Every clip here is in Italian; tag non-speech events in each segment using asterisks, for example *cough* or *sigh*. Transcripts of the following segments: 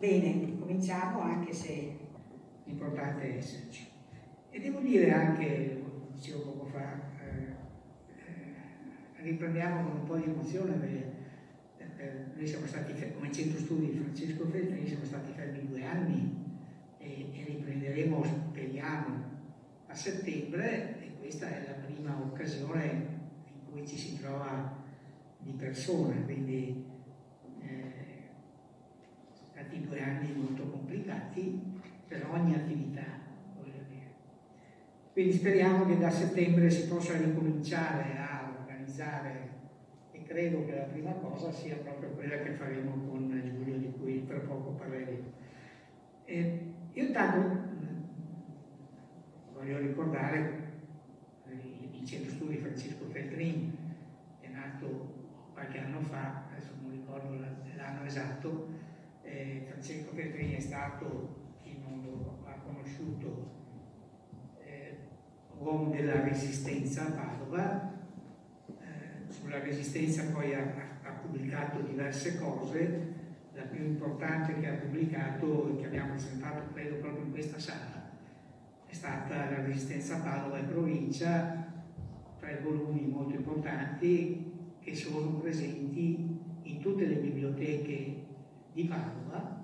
Bene, cominciamo anche se l'importante è esserci. E devo dire anche, come dicevo poco fa, eh, eh, riprendiamo con un po' di emozione perché eh, noi siamo stati, come centro studi Francesco Feltrini, siamo stati fermi due anni e, e riprenderemo, speriamo, a settembre e questa è la prima occasione in cui ci si trova di persona, quindi due anni molto complicati per ogni attività. Quindi speriamo che da settembre si possa ricominciare a organizzare e credo che la prima cosa sia proprio quella che faremo con Giulio di cui tra poco parleremo. E io intanto voglio ricordare il centro studi Francesco Feltrini, è nato qualche anno fa, adesso non ricordo l'anno esatto, eh, Francesco Feltrini è stato, chi non lo ha conosciuto, eh, uomo della resistenza a Padova, eh, sulla resistenza poi ha, ha pubblicato diverse cose, la più importante che ha pubblicato e che abbiamo presentato credo proprio in questa sala è stata la resistenza a Padova e provincia, tre volumi molto importanti che sono presenti in tutte le biblioteche di Padova,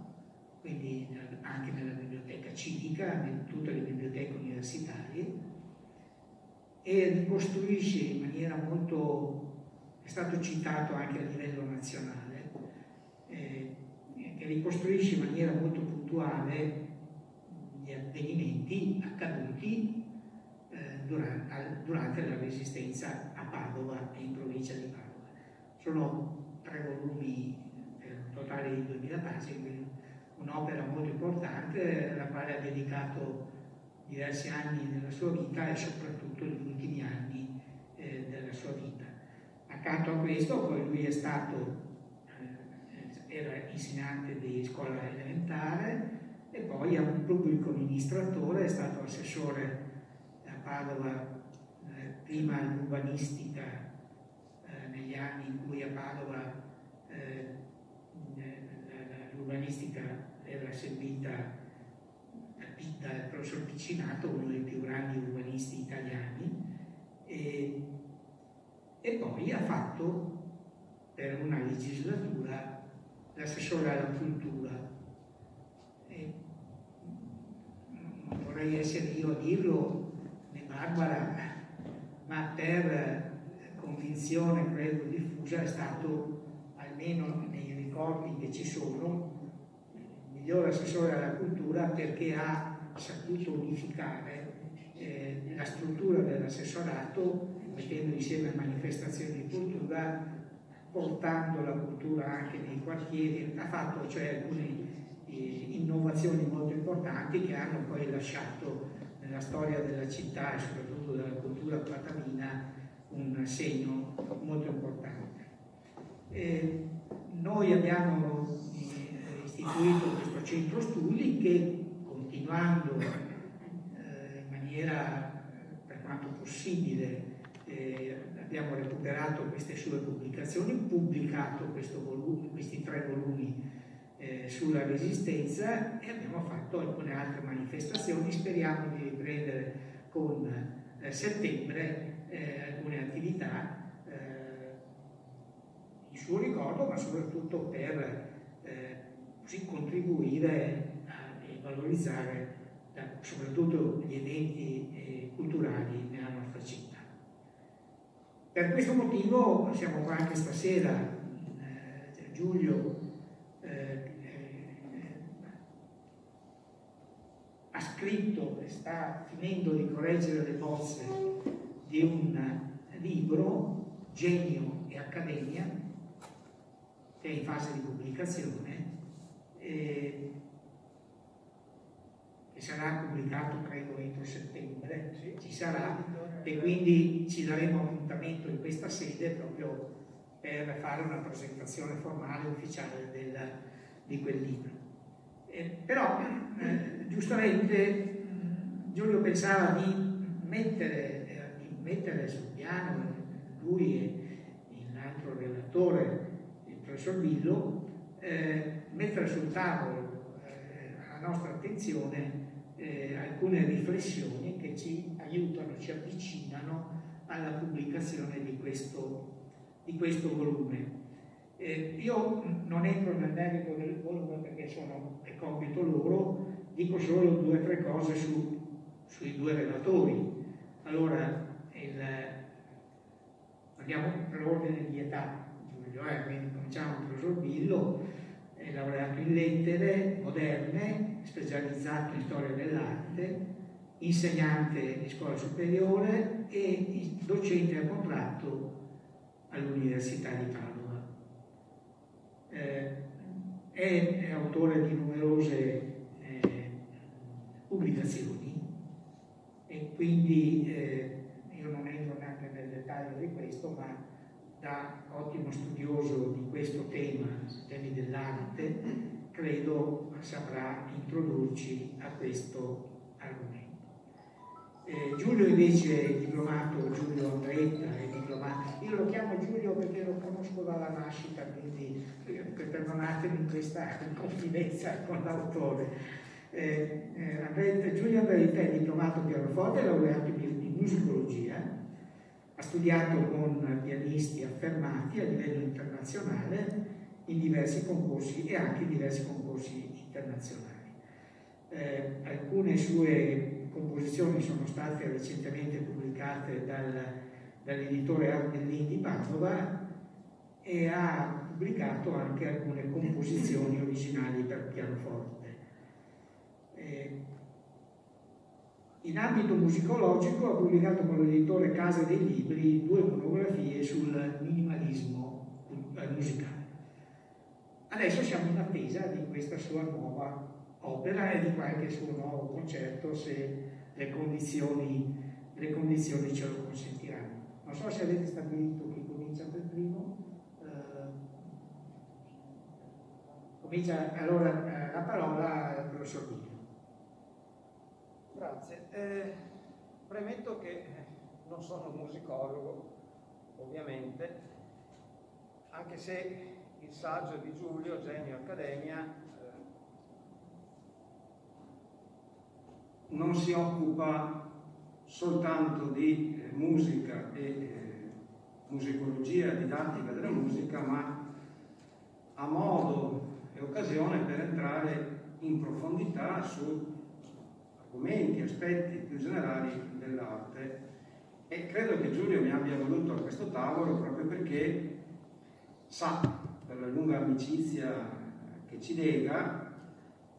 quindi anche nella biblioteca civica, in tutte le biblioteche universitarie, e ricostruisce in maniera molto, è stato citato anche a livello nazionale, eh, che ricostruisce in maniera molto puntuale gli avvenimenti accaduti eh, durante, durante, la resistenza a Padova e in provincia di Padova. Sono tre volumi totale di 2000 pagine, un'opera molto importante alla quale ha dedicato diversi anni della sua vita e soprattutto gli ultimi anni eh, della sua vita. Accanto a questo poi lui è stato, eh, era insegnante di scuola elementare, e poi pubblico amministratore, è stato assessore a Padova, eh, prima all'urbanistica eh, negli anni in cui a Padova eh, l'urbanistica era servita dal professor Piccinato, uno dei più grandi urbanisti italiani, e, e poi ha fatto per una legislatura l'assessore alla cultura. Vorrei essere io a dirlo, né Barbara, ma per convinzione credo diffusa è stato, almeno nei ricordi che ci sono, il migliore assessore alla cultura perché ha saputo unificare eh, la struttura dell'assessorato mettendo insieme manifestazioni di cultura portando la cultura anche nei quartieri, ha fatto cioè alcune innovazioni molto importanti che hanno poi lasciato nella storia della città e soprattutto della cultura platamina un segno molto importante. E noi abbiamo eh, istituito questo centro studi che continuando eh, in maniera per quanto possibile eh, abbiamo recuperato queste sue pubblicazioni, pubblicato volume, questi tre volumi eh, sulla resistenza e abbiamo fatto alcune altre manifestazioni, speriamo di riprendere con eh, settembre eh, alcune attività eh, in suo ricordo, ma soprattutto per eh, così contribuire e valorizzare soprattutto gli eventi culturali nella nostra città. Per questo motivo siamo qua anche stasera, Giulio eh, ha scritto e sta finendo di correggere le bozze di un libro, Genio e Accademia, che è in fase di pubblicazione, eh, che sarà pubblicato credo entro settembre, ci sarà, e quindi ci daremo appuntamento in questa sede proprio per fare una presentazione formale ufficiale del, di quel libro. Eh, però eh, giustamente Giulio pensava di mettere, eh, di mettere, sul piano, lui e l'altro relatore, il professor Billo, eh, mettere sul tavolo alla nostra attenzione eh, alcune riflessioni che ci aiutano, ci avvicinano alla pubblicazione di questo, di questo volume. Eh, io non entro nel merito del volume perché sono, è compito loro, dico solo due o tre cose su, sui due relatori. Allora, il, andiamo per ordine di età, Giulio, eh, quindi cominciamo con il professor Billo, è laureato in lettere moderne, specializzato in storia dell'arte, insegnante di scuola superiore e docente a contratto all'Università di Padova. Eh, è, è, autore di numerose eh, pubblicazioni e quindi eh, io non entro neanche nel dettaglio di questo, ma da ottimo studioso di questo tema, temi dell'arte, credo saprà introdurci a questo argomento. Eh, Giulio invece è diplomato, Giulio Andretta è diplomato, io lo chiamo Giulio perché lo conosco dalla nascita, quindi eh, perdonatemi questa *laughs* confidenza con l'autore. Eh, eh, Giulio Andretta è diplomato pianoforte, laureato in musicologia, ha studiato con pianisti affermati a livello internazionale in diversi concorsi e anche in diversi concorsi internazionali. Eh, alcune sue composizioni sono state recentemente pubblicate dal, dall'editore Armellini di Padova e ha pubblicato anche alcune composizioni originali per pianoforte. Eh, in ambito musicologico ha pubblicato con l'editore Casa dei Libri due monografie sul minimalismo eh, musicale. Adesso siamo in attesa di questa sua nuova opera e di qualche suo nuovo concerto se le condizioni, le condizioni ce lo consentiranno. Non so se avete stabilito chi comincia per primo. Eh, comincia allora eh, la parola al professor. Grazie. Eh, premetto che non sono musicologo, ovviamente, anche se il saggio di Giulio, Genio Accademia, eh, non si occupa soltanto di eh, musica e eh, musicologia, didattica della musica, ma ha modo e occasione per entrare in profondità su argomenti, aspetti più generali dell'arte e credo che Giulio mi abbia voluto a questo tavolo proprio perché sa, per la lunga amicizia che ci lega,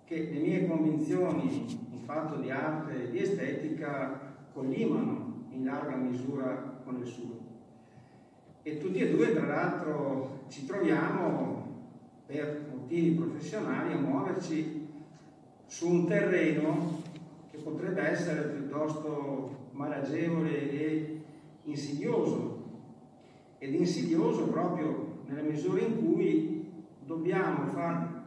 che le mie convinzioni in fatto di arte e di estetica collimano in larga misura con le sue. E tutti e due, tra l'altro, ci troviamo per motivi professionali a muoverci su un terreno potrebbe essere piuttosto malagevole e insidioso, ed insidioso proprio nella misura in cui dobbiamo far,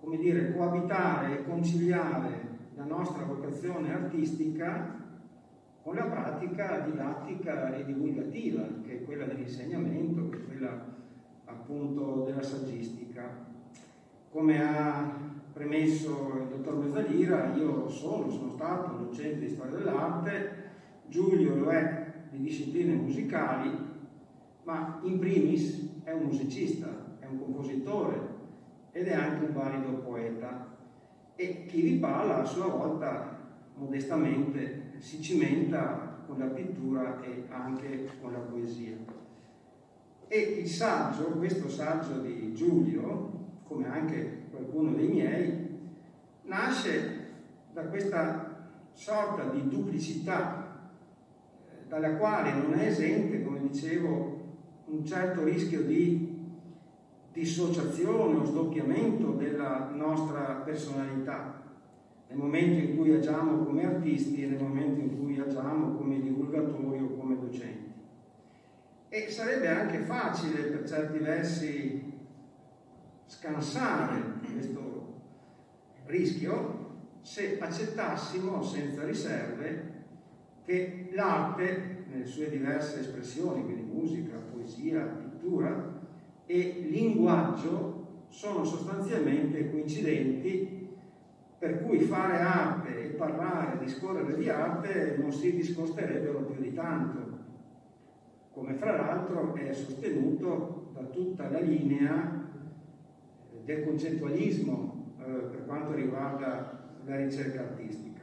come dire, coabitare e conciliare la nostra vocazione artistica con la pratica didattica e divulgativa, che è quella dell'insegnamento, che è quella appunto della saggistica. Come ha premesso il dottor Mezzalira, io sono, sono stato docente di storia dell'arte, Giulio lo è di discipline musicali, ma in primis è un musicista, è un compositore ed è anche un valido poeta. E chi vi parla a sua volta modestamente si cimenta con la pittura e anche con la poesia. E il saggio, questo saggio di Giulio, come anche qualcuno dei miei, nasce da questa sorta di duplicità eh, dalla quale non è esente, come dicevo, un certo rischio di dissociazione o sdoppiamento della nostra personalità nel momento in cui agiamo come artisti e nel momento in cui agiamo come divulgatori o come docenti. E sarebbe anche facile per certi versi scansare questo rischio se accettassimo senza riserve che l'arte, nelle sue diverse espressioni, quindi musica, poesia, pittura e linguaggio, sono sostanzialmente coincidenti per cui fare arte e parlare, discorrere di arte non si discosterebbero più di tanto, come fra l'altro è sostenuto da tutta la linea del concettualismo eh, per quanto riguarda la ricerca artistica.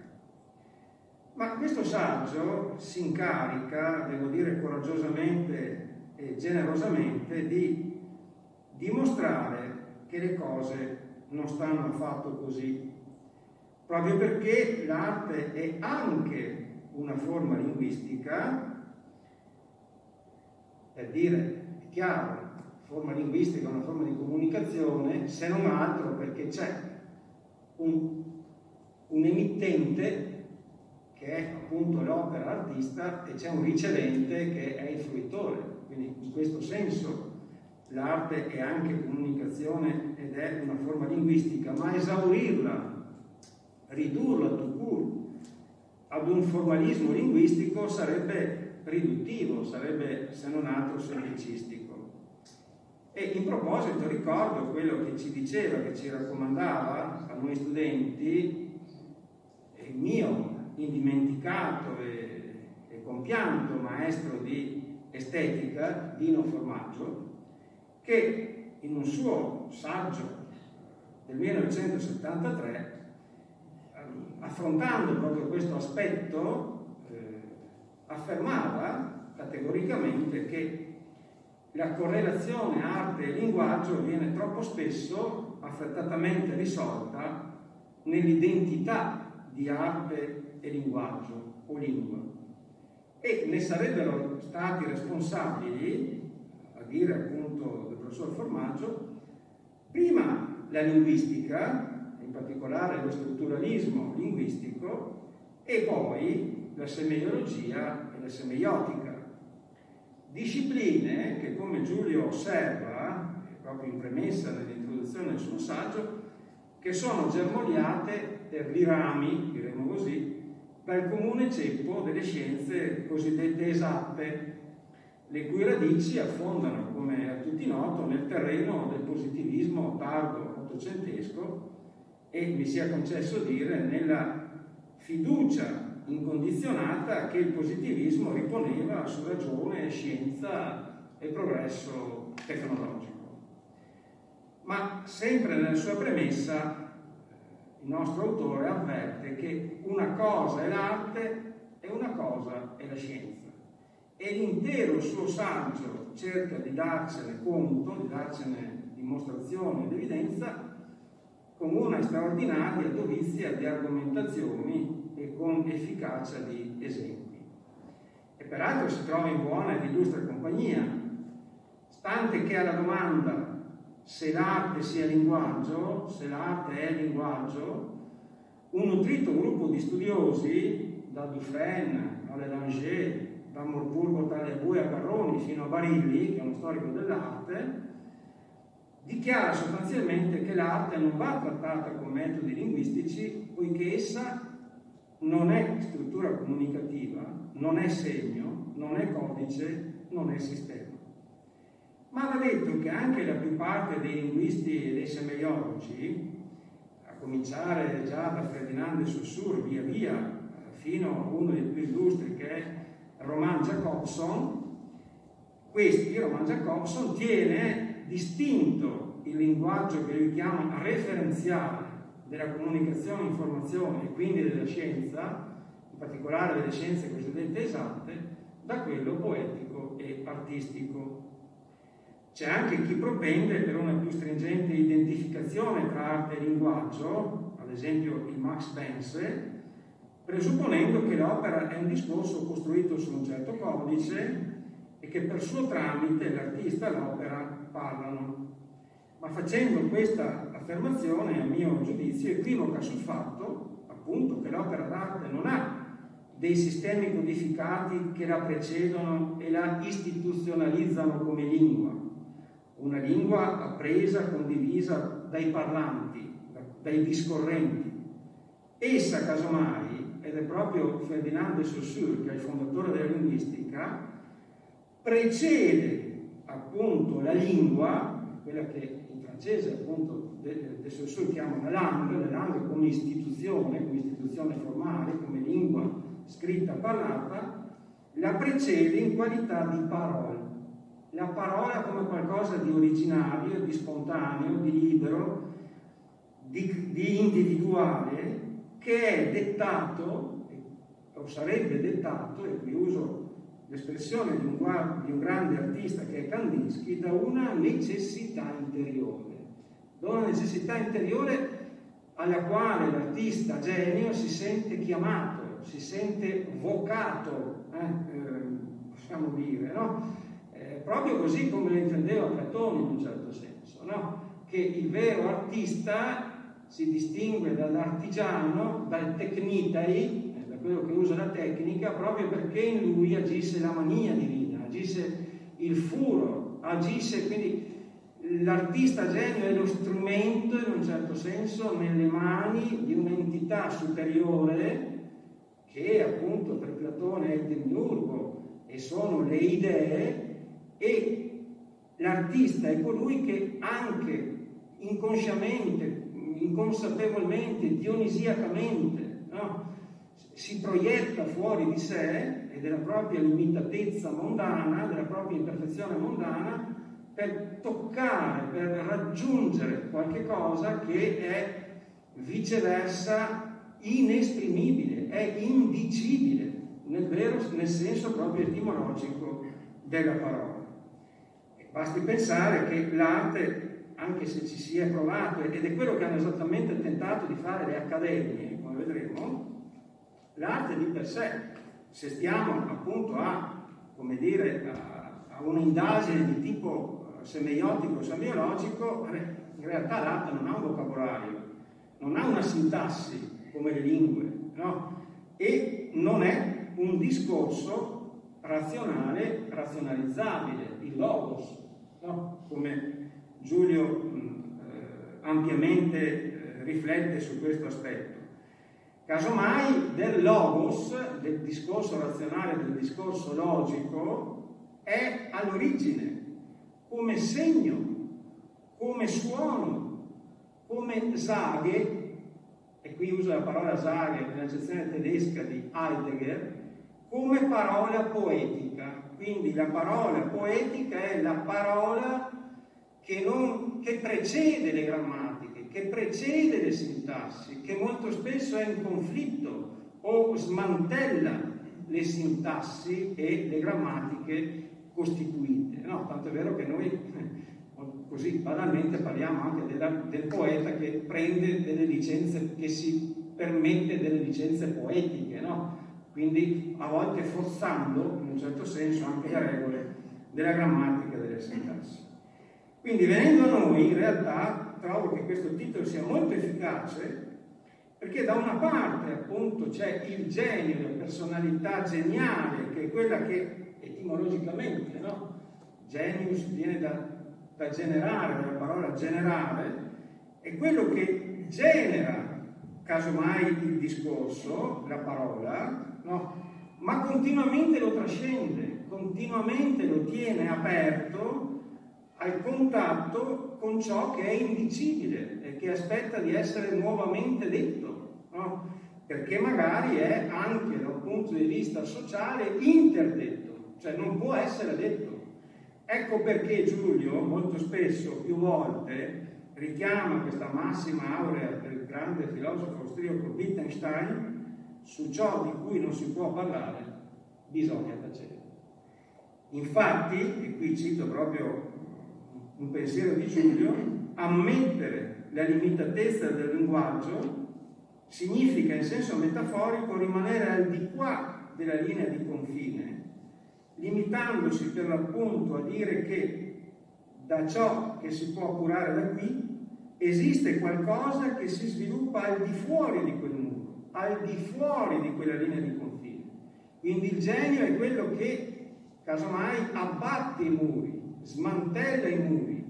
Ma questo saggio si incarica, devo dire coraggiosamente e generosamente, di dimostrare che le cose non stanno affatto così, proprio perché l'arte è anche una forma linguistica, per dire, è chiaro, forma linguistica una forma di comunicazione, se non altro perché c'è un, un emittente che è appunto l'opera artista e c'è un ricevente che è il fruitore. Quindi in questo senso l'arte è anche comunicazione ed è una forma linguistica, ma esaurirla, ridurla tout court ad un formalismo linguistico sarebbe riduttivo, sarebbe se non altro semplicistico. E in proposito ricordo quello che ci diceva, che ci raccomandava a noi studenti, il mio indimenticato e, e compianto maestro di estetica, Dino Formaggio, che in un suo saggio del 1973, ehm, affrontando proprio questo aspetto, eh, affermava categoricamente che la correlazione arte e linguaggio viene troppo spesso affrettatamente risolta nell'identità di arte e linguaggio o lingua. E ne sarebbero stati responsabili, a dire appunto del professor Formaggio, prima la linguistica, in particolare lo strutturalismo linguistico, e poi la semeiologia e la semeiotica. Discipline che, come Giulio osserva, proprio in premessa nell'introduzione del suo saggio, che sono germogliate per i rami, diremo così, dal comune ceppo delle scienze cosiddette esatte, le cui radici affondano, come a tutti noto, nel terreno del positivismo tardo ottocentesco e, mi sia concesso dire, nella fiducia incondizionata che il positivismo riponeva su ragione, scienza e progresso tecnologico. Ma sempre nella sua premessa il nostro autore avverte che una cosa è l'arte e una cosa è la scienza. E l'intero suo saggio cerca di darcene conto, di darcene dimostrazione ed evidenza con una straordinaria dovizia di argomentazioni e con efficacia di esempi. E peraltro si trova in buona ed illustre compagnia, stante che alla domanda se l'arte sia linguaggio, se l'arte è linguaggio, un nutrito gruppo di studiosi, da Dufresne a Lelanger, da Morpurgo Tagliabue a Garroni fino a Barilli, che è uno storico dell'arte, dichiara sostanzialmente che l'arte non va trattata con metodi linguistici poiché essa non è struttura comunicativa, non è segno, non è codice, non è sistema. Ma va detto che anche la più parte dei linguisti e dei semeiologi, a cominciare già da Ferdinando de Saussure, via via, fino a uno dei più illustri che è Roman Jacobson, questi, Roman Jacobson, tiene distinto il linguaggio che lui chiama referenziale della comunicazione, informazione e quindi della scienza, in particolare delle scienze cosiddette esatte, da quello poetico e artistico. C'è anche chi propende per una più stringente identificazione tra arte e linguaggio, ad esempio il Max Bense, presupponendo che l'opera è un discorso costruito su un certo codice e che per suo tramite l'artista e l'opera parlano. Ma facendo questa affermazione, a mio giudizio, equivoca sul fatto, appunto, che l'opera d'arte non ha dei sistemi codificati che la precedono e la istituzionalizzano come lingua una lingua appresa, condivisa dai parlanti, dai discorrenti. Essa, casomai, ed è proprio Ferdinand de Saussure, che è il fondatore della linguistica, precede appunto la lingua, quella che in francese appunto adesso lo chiamano la LANG, la LANG come istituzione, come istituzione formale, come lingua scritta parlata, la precede in qualità di parola. La parola come qualcosa di originario, di spontaneo, di libero, di, di individuale, che è dettato, o sarebbe dettato, e qui uso l'espressione di di un grande artista che è Kandinsky, da una necessità interiore. Da una necessità interiore alla quale l'artista genio si sente chiamato, si sente vocato, eh, eh, possiamo dire, no? eh, proprio così come lo intendeva Platone in un certo senso, no? che il vero artista si distingue dall'artigiano, dal tecnitai, quello che usa la tecnica, proprio perché in lui agisse la mania divina, agisse il furo, agisse quindi l'artista genio è lo strumento in un certo senso nelle mani di un'entità superiore che appunto per Platone è il demiurgo e sono le idee e l'artista è colui che anche inconsciamente, inconsapevolmente, dionisiacamente, no? si proietta fuori di sé e della propria limitatezza mondana, della propria imperfezione mondana, per toccare, per raggiungere qualche cosa che è viceversa inesprimibile, è indicibile, nel, vero, nel senso proprio etimologico della parola. Basti pensare che l'arte, anche se ci si è provato, ed è quello che hanno esattamente tentato di fare le accademie, come vedremo, L'arte di per sé, se stiamo appunto a, come dire, a, a un'indagine di tipo semiotico, semiologico, in realtà l'arte non ha un vocabolario, non ha una sintassi come le lingue, no? E non è un discorso razionale, razionalizzabile, il logos, no? come Giulio mh, eh, ampiamente eh, riflette su questo aspetto. Casomai del logos, del discorso razionale, del discorso logico, è all'origine, come segno, come suono, come saghe, e qui uso la parola saghe nell'accezione tedesca di Heidegger, come parola poetica. Quindi la parola poetica è la parola che, non, che precede le grammatiche che precede le sintassi, che molto spesso è in conflitto o smantella le sintassi e le grammatiche costituite. No, tanto è vero che noi così banalmente parliamo anche della, del poeta che prende delle licenze, che si permette delle licenze poetiche, no? quindi a volte forzando in un certo senso anche le regole della grammatica e delle sintassi. Quindi venendo a noi in realtà trovo che questo titolo sia molto efficace perché da una parte appunto c'è il genio, la personalità geniale, che è quella che etimologicamente, no? Genius viene da, da generare, dalla parola generare, è quello che genera casomai il discorso, la parola, no? ma continuamente lo trascende, continuamente lo tiene aperto al contatto con ciò che è indicibile e che aspetta di essere nuovamente detto, no? perché magari è anche dal punto di vista sociale interdetto, cioè non può essere detto. Ecco perché Giulio molto spesso, più volte, richiama questa massima aurea del grande filosofo austriaco Wittgenstein su ciò di cui non si può parlare, bisogna tacere. Infatti, e qui cito proprio un pensiero di Giulio, ammettere la limitatezza del linguaggio significa in senso metaforico rimanere al di qua della linea di confine, limitandosi per l'appunto a dire che da ciò che si può curare da qui esiste qualcosa che si sviluppa al di fuori di quel muro, al di fuori di quella linea di confine. Quindi il genio è quello che casomai abbatte i muri, smantella i muri,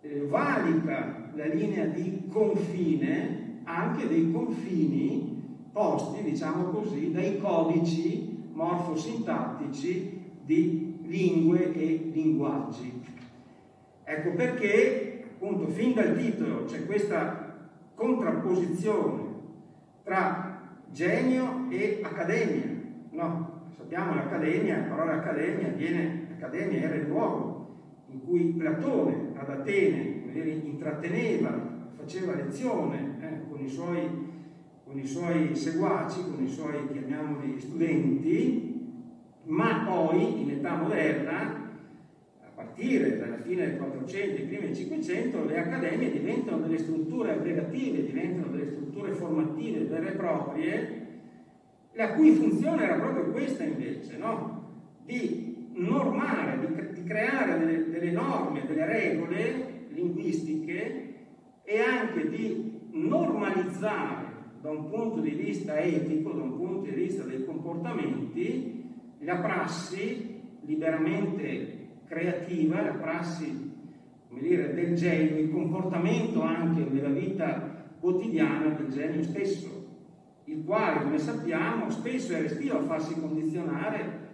eh, valica la linea di confine anche dei confini posti, diciamo così, dai codici morfosintattici di lingue e linguaggi. Ecco perché appunto fin dal titolo c'è questa contrapposizione tra genio e accademia. No, sappiamo l'accademia, la parola accademia viene, accademia era il luogo in cui Platone ad Atene intratteneva, faceva lezione eh, con, i suoi, con i suoi seguaci, con i suoi, chiamiamoli, studenti, ma poi in età moderna partire dalla fine del 400 e primi del 500 le accademie diventano delle strutture aggregative, diventano delle strutture formative vere e proprie, la cui funzione era proprio questa invece, no? di normare, di, di creare delle, delle norme, delle regole linguistiche e anche di normalizzare da un punto di vista etico, da un punto di vista dei comportamenti, la prassi liberamente creativa, la prassi dire, del genio, il comportamento anche nella vita quotidiana del genio stesso, il quale, come sappiamo, spesso è restio a farsi condizionare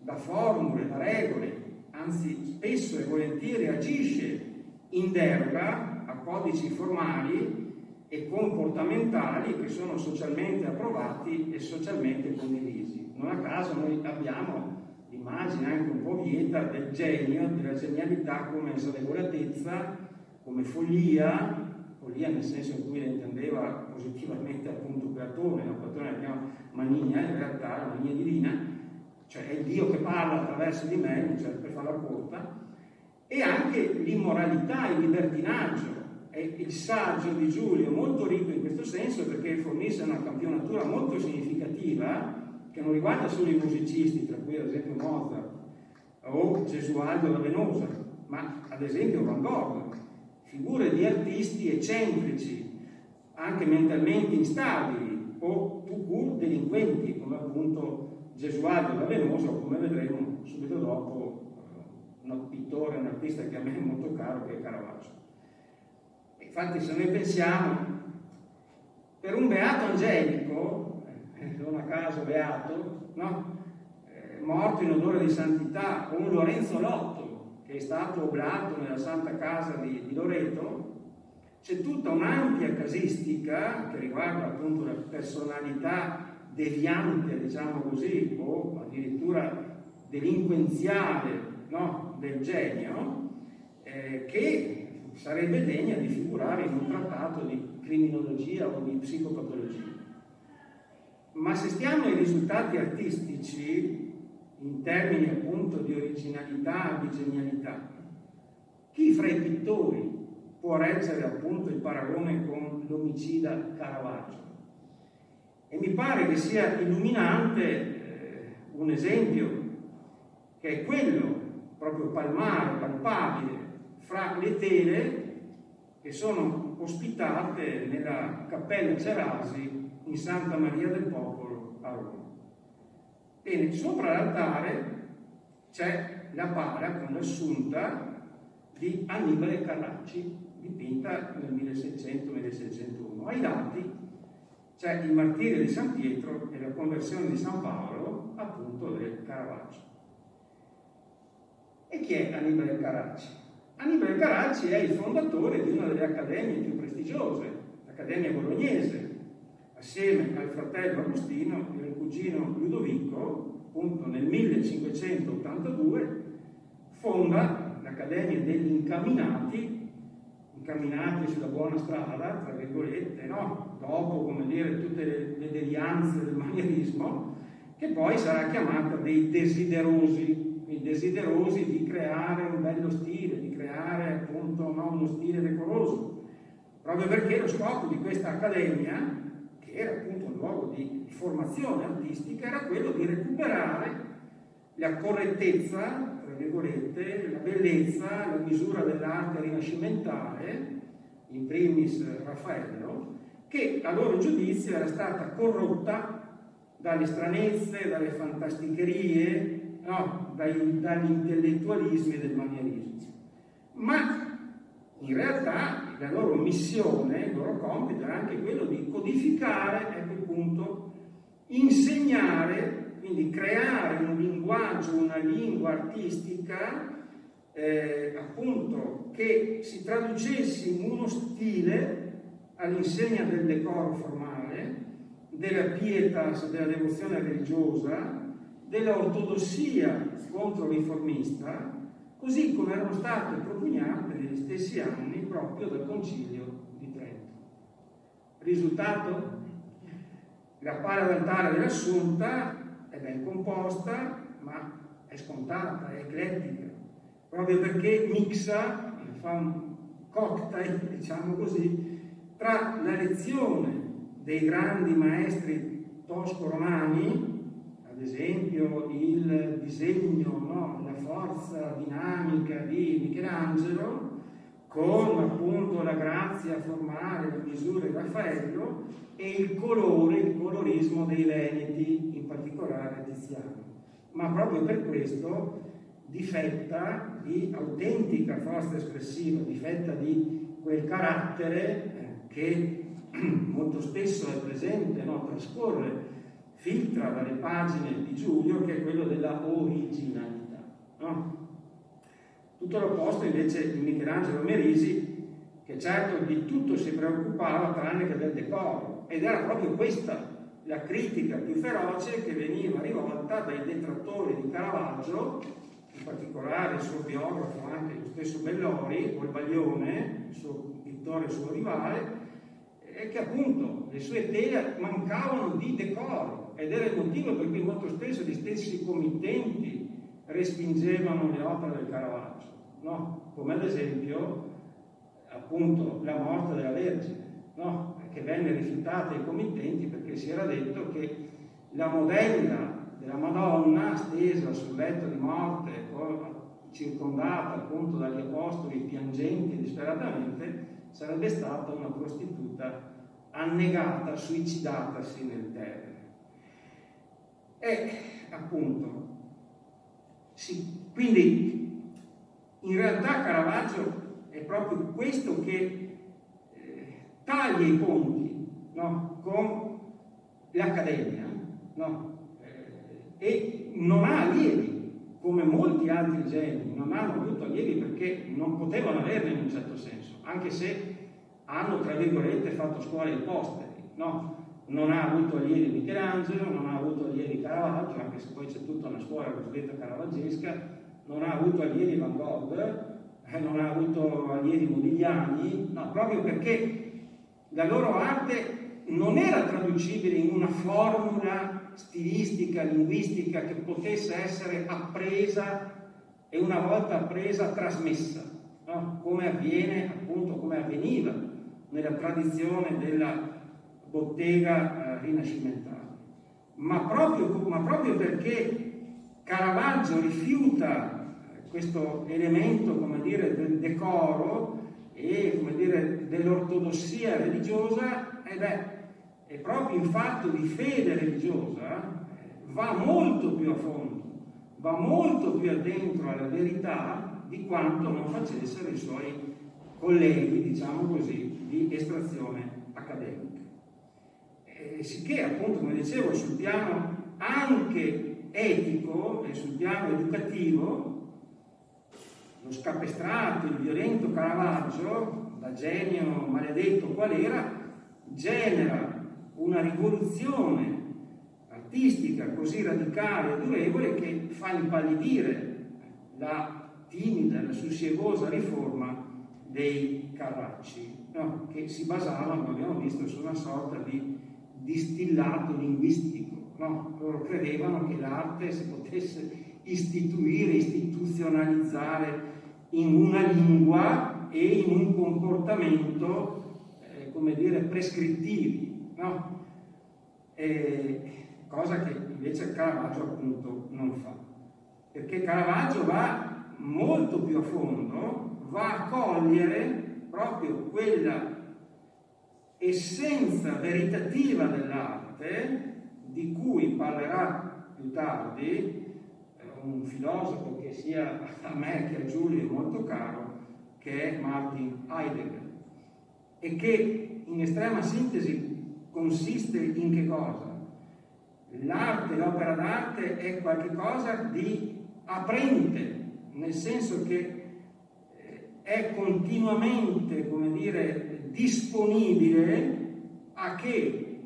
da formule, da regole, anzi spesso e volentieri agisce in deroga a codici formali e comportamentali che sono socialmente approvati e socialmente condivisi. Non a caso noi abbiamo l'immagine anche un po' vieta del genio, della genialità come esadevolezza, come follia, follia nel senso in cui la intendeva positivamente appunto Platone, no? Platone la chiama mania, in realtà la mania divina, cioè è Dio che parla attraverso di me, cioè per farla corta, e anche l'immoralità, il libertinaggio. E il saggio di Giulio, molto ricco in questo senso, perché fornisce una campionatura molto significativa che non riguarda solo i musicisti, tra cui ad esempio Mozart o Gesualdo da Venosa, ma ad esempio Van Gogh, figure di artisti eccentrici, anche mentalmente instabili o tout delinquenti, come appunto Gesualdo da Venosa o come vedremo subito dopo eh, un pittore, un artista che a me è molto caro che è Caravaggio. Infatti se noi pensiamo, per un beato angelico non a caso beato, no? eh, morto in onore di santità, un Lorenzo Lotto, che è stato oblato nella Santa Casa di, di Loreto, c'è tutta un'ampia casistica che riguarda appunto la personalità deviante, diciamo così, o addirittura delinquenziale no? del genio, eh, che sarebbe degna di figurare in un trattato di criminologia o di psicopatologia. Ma se stiamo ai risultati artistici, in termini appunto di originalità, di genialità, chi fra i pittori può reggere appunto il paragone con l'omicida Caravaggio? E mi pare che sia illuminante eh, un esempio che è quello proprio palmare, palpabile, fra le tele che sono ospitate nella cappella Cerasi in Santa Maria del Popolo a Roma. Bene, sopra l'altare c'è la bara con l'assunta di Annibale Carracci, dipinta nel 1600-1601. Ai lati c'è il martirio di San Pietro e la conversione di San Paolo, appunto del Caravaggio. E chi è Annibale Carracci? Annibale Carracci è il fondatore di una delle accademie più prestigiose, l'Accademia Bolognese, assieme al fratello Agostino e al cugino Ludovico, appunto nel 1582, fonda l'Accademia degli Incaminati, incamminati sulla buona strada, tra virgolette, no? dopo, come dire, tutte le, le devianze del manierismo, che poi sarà chiamata dei desiderosi, i desiderosi di creare un bello stile, di creare appunto no, uno stile decoroso, proprio perché lo scopo di questa accademia che era appunto un luogo di formazione artistica, era quello di recuperare la correttezza, tra virgolette, la bellezza, la misura dell'arte rinascimentale, in primis Raffaello, che a loro giudizio era stata corrotta dalle stranezze, dalle fantasticherie, no, dai, dagli intellettualismi del manierismo. Ma in realtà la loro missione, il loro compito era anche quello di codificare, ecco il punto, insegnare, quindi creare un linguaggio, una lingua artistica eh, appunto che si traducesse in uno stile all'insegna del decoro formale, della pietas, della devozione religiosa, della ortodossia contro-riformista, così come erano state propugnate negli stessi anni proprio dal Concilio di Trento. Risultato? La paramentale dell'assunta è ben composta, ma è scontata, è eclettica, proprio perché mixa, fa un cocktail, *laughs* diciamo così, tra la lezione dei grandi maestri tosco-romani, ad esempio il disegno, no, la forza dinamica di Michelangelo, con appunto la grazia formale, le misure di Raffaello e il colore, il colorismo dei Veneti, in particolare Tiziano. Ma proprio per questo difetta di autentica forza espressiva, difetta di quel carattere eh, che *clears throat* molto spesso è presente, no? trascorre, filtra dalle pagine di Giulio, che è quello della originalità. No? Tutto l'opposto invece di Michelangelo Merisi, che certo di tutto si preoccupava tranne che del decoro, ed era proprio questa la critica più feroce che veniva rivolta dai detrattori di Caravaggio, in particolare il suo biografo, anche lo stesso Bellori, o il Baglione, il suo pittore, il suo rivale, è che appunto le sue tele mancavano di decoro. Ed era il motivo per cui molto spesso gli stessi committenti respingevano le opere del Caravaggio, no? come ad esempio appunto la morte della Vergine, no? che venne rifiutata ai committenti perché si era detto che la modella della Madonna stesa sul letto di morte, circondata appunto dagli apostoli piangenti disperatamente, sarebbe stata una prostituta annegata, suicidatasi nel terreno. E appunto, sì, quindi in realtà Caravaggio è proprio questo che eh, taglia i ponti no? con l'Accademia no? eh, e non ha allievi come molti altri geni non hanno avuto allievi perché non potevano averne in un certo senso, anche se hanno, tra virgolette, fatto scuola ai posteri, no? Non ha avuto allievi Michelangelo, non ha avuto allievi Caravaggio, anche se poi c'è tutta una scuola cosiddetta caravaggesca, non ha avuto allievi Van Gogh, eh, non ha avuto allievi Modigliani, no, proprio perché la loro arte non era traducibile in una formula stilistica, linguistica che potesse essere appresa e una volta appresa trasmessa, no? come avviene appunto, come avveniva nella tradizione della bottega eh, rinascimentale. Ma proprio, ma proprio, perché Caravaggio rifiuta eh, questo elemento, come dire, del decoro e, come dire, dell'ortodossia religiosa, ed è, è proprio in fatto di fede religiosa, va molto più a fondo, va molto più addentro alla verità di quanto non facessero i suoi colleghi, diciamo così, di estrazione accademica. E sicché, appunto, come dicevo, sul piano anche etico e sul piano educativo, lo scapestrato, il violento Caravaggio, da genio maledetto qual era, genera una rivoluzione artistica così radicale e durevole che fa impallidire la timida, la sussiegosa riforma dei Carracci, no? che si basavano, come abbiamo visto, su una sorta di distillato linguistico. No? Loro credevano che l'arte si potesse istituire, istituzionalizzare in una lingua e in un comportamento, eh, come dire, prescrittivi, no? eh, cosa che invece Caravaggio appunto non fa. Perché Caravaggio va molto più a fondo va a cogliere proprio quella essenza veritativa dell'arte di cui parlerà più tardi eh, un filosofo che sia a me che a Giulio molto caro, che è Martin Heidegger, e che in estrema sintesi consiste in che cosa? L'arte, l'opera d'arte è qualcosa di aprente, nel senso che è continuamente, come dire, disponibile a che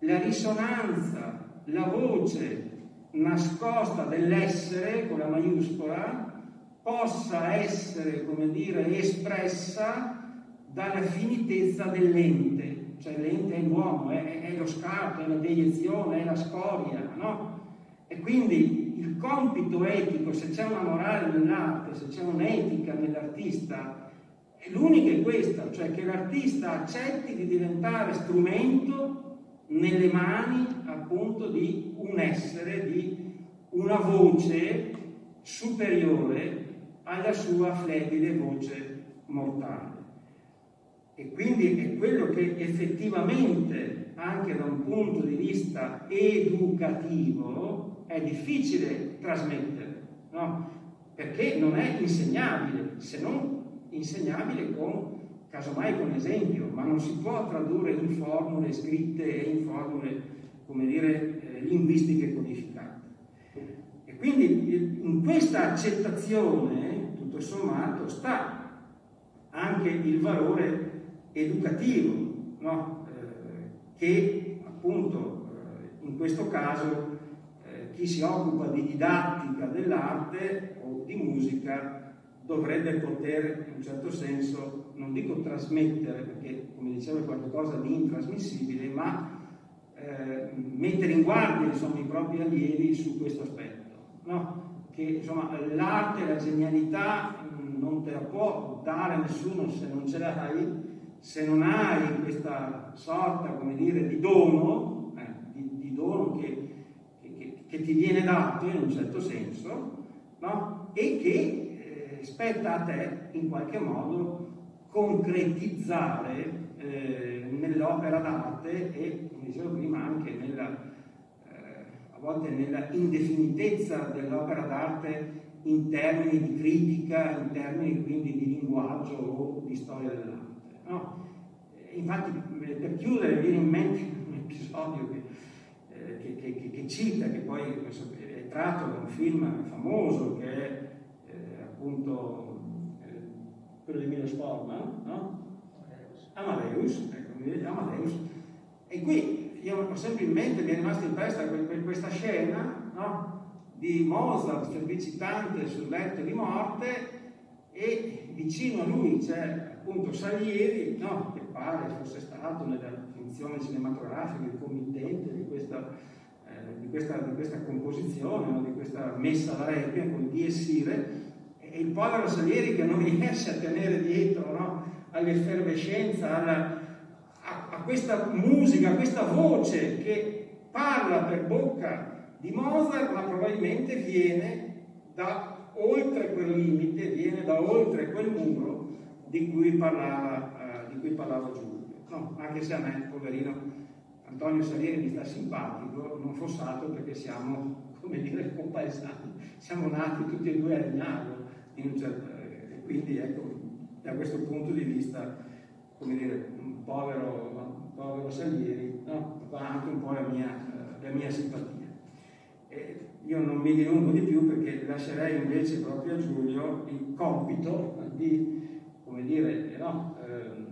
la risonanza, la voce nascosta dell'essere con la maiuscola possa essere, come dire, espressa dalla finitezza dell'ente, cioè l'ente è l'uomo, è, è lo scarto, è la deiezione, è la scoria, no? E quindi il compito etico, se c'è una morale nell'arte, se c'è un'etica nell'artista, l'unica è questa, cioè che l'artista accetti di diventare strumento nelle mani appunto di un essere, di una voce superiore alla sua flebile voce mortale. E quindi è quello che effettivamente, anche da un punto di vista educativo, è difficile trasmettere, no? perché non è insegnabile, se non insegnabile con casomai con esempio, ma non si può tradurre in formule scritte e in formule, come dire, eh, linguistiche codificate. E quindi in questa accettazione, tutto sommato, sta anche il valore educativo, no? eh, che appunto eh, in questo caso eh, chi si occupa di didattica dell'arte o di musica dovrebbe poter in un certo senso, non dico trasmettere, perché come dicevo è qualcosa di intrasmissibile, ma eh, mettere in guardia insomma, i propri allievi su questo aspetto. No? Che insomma, l'arte, la genialità mh, non te la può dare nessuno se non ce l'hai, se non hai questa sorta, come dire, di dono, eh, di, di, dono che, che, che, ti viene dato in un certo senso, no? e che spetta a te in qualche modo concretizzare eh, nell'opera d'arte e, come dicevo prima, anche nella, eh, a volte nella indefinitezza dell'opera d'arte in termini di critica, in termini quindi di linguaggio o di storia dell'arte. No? Infatti, per chiudere, viene in mente un episodio che, eh, che, che, che cita, che poi è tratto da un film famoso che è appunto eh, quello di Milos Forman, no? Amadeus, ecco, Amadeus. E qui io ho sempre in mente, mi è rimasta impressa questa scena no? di Mozart felicitante sul letto di morte e vicino a lui c'è appunto Salieri, no? che pare fosse stato nella funzione cinematografica il committente di questa, eh, di questa, di questa composizione, no? di questa messa da requiem con Dies Irae, e il povero Salieri che non riesce a tenere dietro no? all'effervescenza, alla, a, a questa musica, a questa voce che parla per bocca di Mozart, ma probabilmente viene da oltre quel limite, viene da oltre quel muro di cui parlava, uh, di cui parlava Giulio. No, anche se a me, poverino, Antonio Salieri mi sta simpatico, non fosse altro perché siamo, come dire, compaesani, siamo nati tutti e due a Rignano, certo, quindi ecco, da questo punto di vista, come dire, un povero, povero Salieri, no? fa anche un po' la mia, la mia simpatia. E io non mi dilungo di più perché lascerei invece proprio a Giulio il compito di, come dire, no, eh,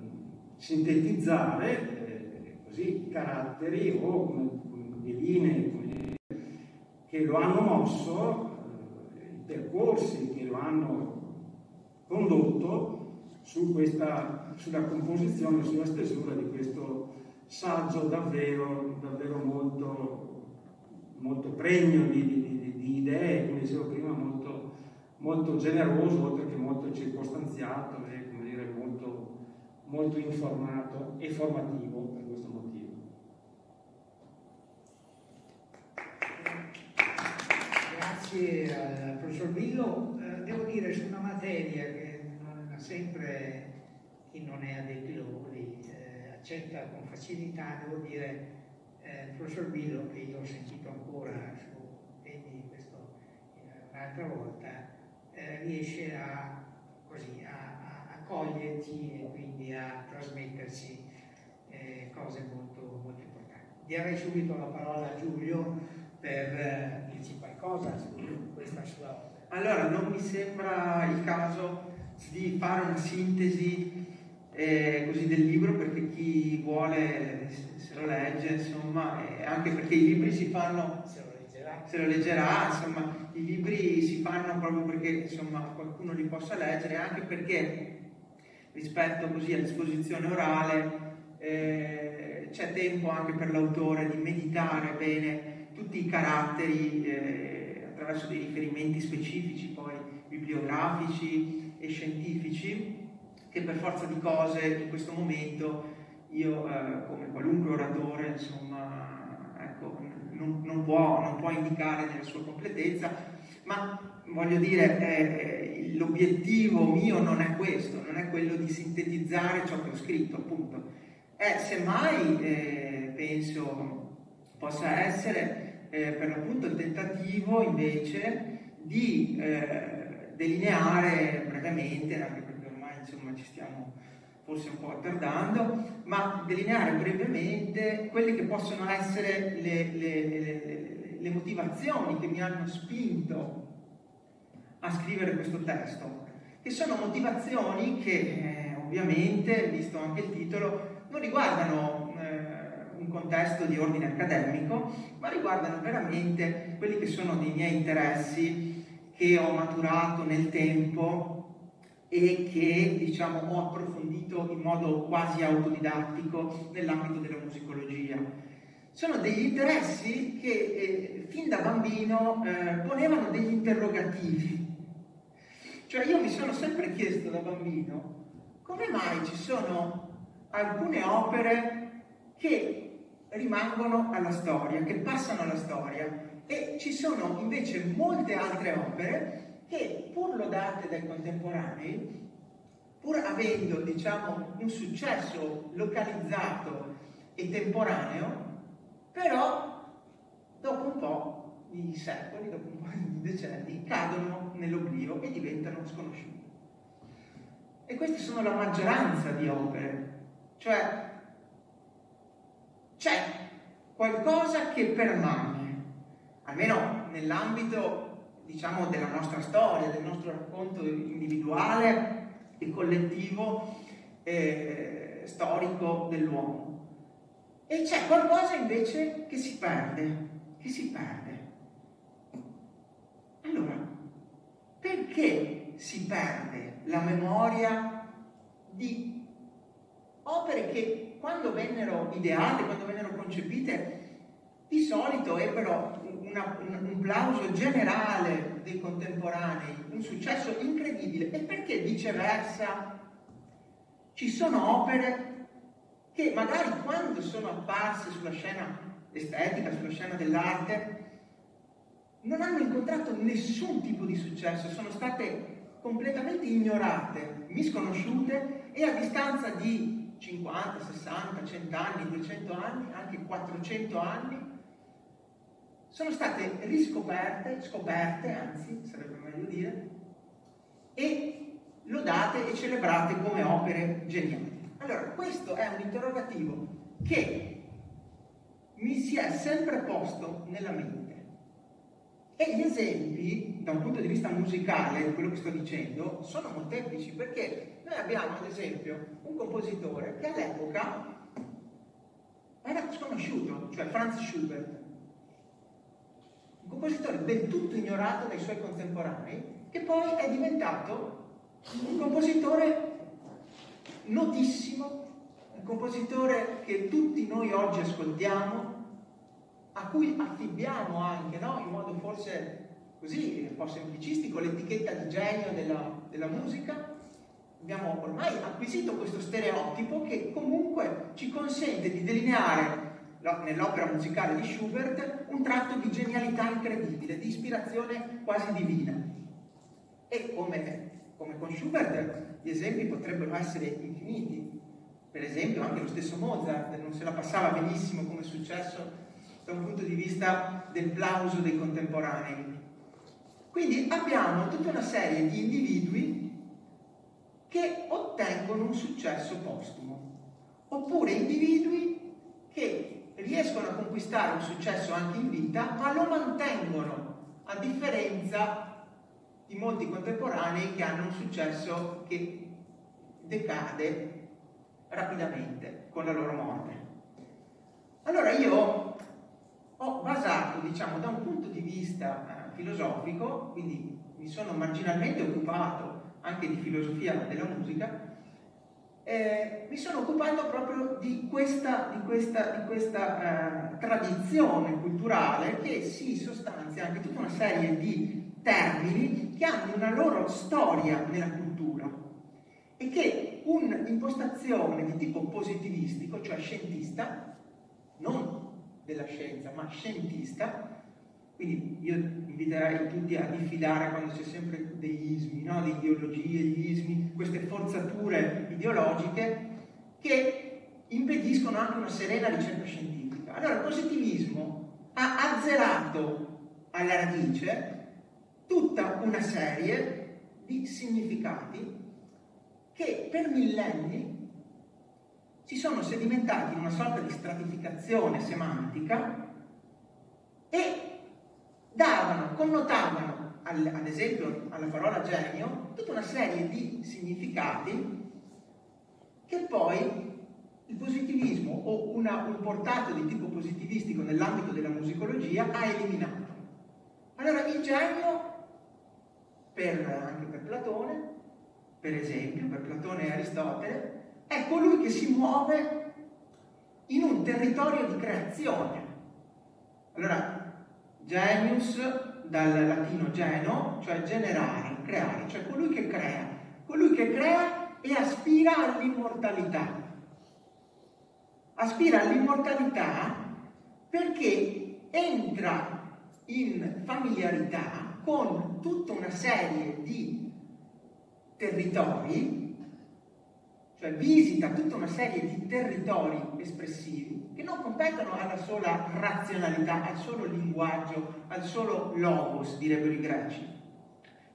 sintetizzare eh, così caratteri o come linee come, che lo hanno mosso percorsi che lo hanno condotto su questa, sulla composizione, sulla stesura di questo saggio davvero, davvero molto, molto pregno di, di, di, idee, come dicevo prima, molto, molto generoso, oltre che molto circostanziato e dire, molto, molto informato e formativo per questo motivo. Grazie al professor Billo. Eh, devo dire su una materia che non sempre chi non è addetto ai lavori eh, accetta con facilità, devo dire eh, il professor Billo, che io ho sentito ancora su Vedi questo un'altra volta, eh, riesce a, così, a, a, coglierci e quindi a trasmetterci eh, cose molto, molto importanti. Direi subito la parola a Giulio per eh, dirci qualcosa su questa sua opera. Allora, non mi sembra il caso di fare una sintesi eh, così del libro perché chi vuole se lo legge, insomma, anche perché i libri si fanno, se lo leggerà, se lo leggerà insomma, i libri si fanno proprio perché insomma, qualcuno li possa leggere, anche perché rispetto così all'esposizione orale eh, c'è tempo anche per l'autore di meditare bene tutti i caratteri eh, attraverso dei riferimenti specifici, poi bibliografici e scientifici, che per forza di cose in questo momento io, eh, come qualunque oratore, insomma, ecco, non, non, può, non, può, indicare nella sua completezza, ma voglio dire, eh, l'obiettivo mio non è questo, non è quello di sintetizzare ciò che ho scritto, appunto. È semmai, eh, penso, possa essere eh, per l'appunto il tentativo invece di eh, delineare brevemente, anche perché ormai insomma ci stiamo forse un po' attardando, ma delineare brevemente quelle che possono essere le, le, le, le motivazioni che mi hanno spinto a scrivere questo testo, che sono motivazioni che eh, ovviamente, visto anche il titolo, non riguardano contesto di ordine accademico, ma riguardano veramente quelli che sono dei miei interessi che ho maturato nel tempo e che diciamo, ho approfondito in modo quasi autodidattico nell'ambito della musicologia. Sono degli interessi che eh, fin da bambino eh, ponevano degli interrogativi. Cioè io mi sono sempre chiesto da bambino come mai ci sono alcune opere che rimangono alla storia, che passano alla storia e ci sono invece molte altre opere che pur lodate dai contemporanei, pur avendo diciamo, un successo localizzato e temporaneo, però dopo un po' di secoli, dopo un po' di decenni, cadono nell'oblio e diventano sconosciuti. E queste sono la maggioranza di opere, cioè c'è qualcosa che permane, almeno nell'ambito diciamo, della nostra storia, del nostro racconto individuale e collettivo eh, storico dell'uomo. E c'è qualcosa invece che si perde, che si perde. Allora, perché si perde la memoria di opere che quando vennero ideate, quando vennero concepite, di solito ebbero una, un, un plauso generale dei contemporanei, un successo incredibile, e perché viceversa? Ci sono opere che magari quando sono apparse sulla scena estetica, sulla scena dell'arte, non hanno incontrato nessun tipo di successo, sono state completamente ignorate, misconosciute e a distanza di 50, 60, 100 anni, 200 anni, anche 400 anni, sono state riscoperte, scoperte anzi, sarebbe meglio dire, e lodate e celebrate come opere geniali. Allora, questo è un interrogativo che mi si è sempre posto nella mente. E gli esempi, da un punto di vista musicale, quello che sto dicendo, sono molteplici, perché noi abbiamo, ad esempio, un compositore che all'epoca era sconosciuto, cioè Franz Schubert, un compositore del tutto ignorato dai suoi contemporanei, che poi è diventato un compositore notissimo, un compositore che tutti noi oggi ascoltiamo, a cui affibbiamo anche, no? in modo forse così, un po' semplicistico, l'etichetta di genio della, della musica. Abbiamo ormai acquisito questo stereotipo che comunque ci consente di delineare nell'opera musicale di Schubert un tratto di genialità incredibile, di ispirazione quasi divina. E come, come con Schubert gli esempi potrebbero essere infiniti. Per esempio anche lo stesso Mozart non se la passava benissimo come è successo da un punto di vista del plauso dei contemporanei. Quindi abbiamo tutta una serie di individui che ottengono un successo postumo, oppure individui che riescono a conquistare un successo anche in vita, ma lo mantengono, a differenza di molti contemporanei che hanno un successo che decade rapidamente con la loro morte. Allora io ho basato, diciamo, da un punto di vista eh, filosofico, quindi mi sono marginalmente occupato anche di filosofia della musica, eh, mi sono occupato proprio di questa, di questa, di questa eh, tradizione culturale che si sostanzia anche tutta una serie di termini che hanno una loro storia nella cultura e che un'impostazione di tipo positivistico, cioè scientista, non della scienza, ma scientista, quindi io inviterei tutti a diffidare quando c'è sempre degli ismi, no? le ideologie, gli ismi, queste forzature ideologiche che impediscono anche una serena ricerca scientifica. Allora il positivismo ha azzerato alla radice tutta una serie di significati che per millenni si sono sedimentati in una sorta di stratificazione semantica e davano, connotavano, al, ad esempio alla parola genio, tutta una serie di significati che poi il positivismo o una, un portato di tipo positivistico nell'ambito della musicologia ha eliminato. Allora il genio, per, anche per Platone, per esempio, per Platone e Aristotele, è colui che si muove in un territorio di creazione. Allora, Genius dal latino geno, cioè generare, creare, cioè colui che crea, colui che crea e aspira all'immortalità. Aspira all'immortalità perché entra in familiarità con tutta una serie di territori cioè visita tutta una serie di territori espressivi che non competono alla sola razionalità, al solo linguaggio, al solo logos, direbbero i greci.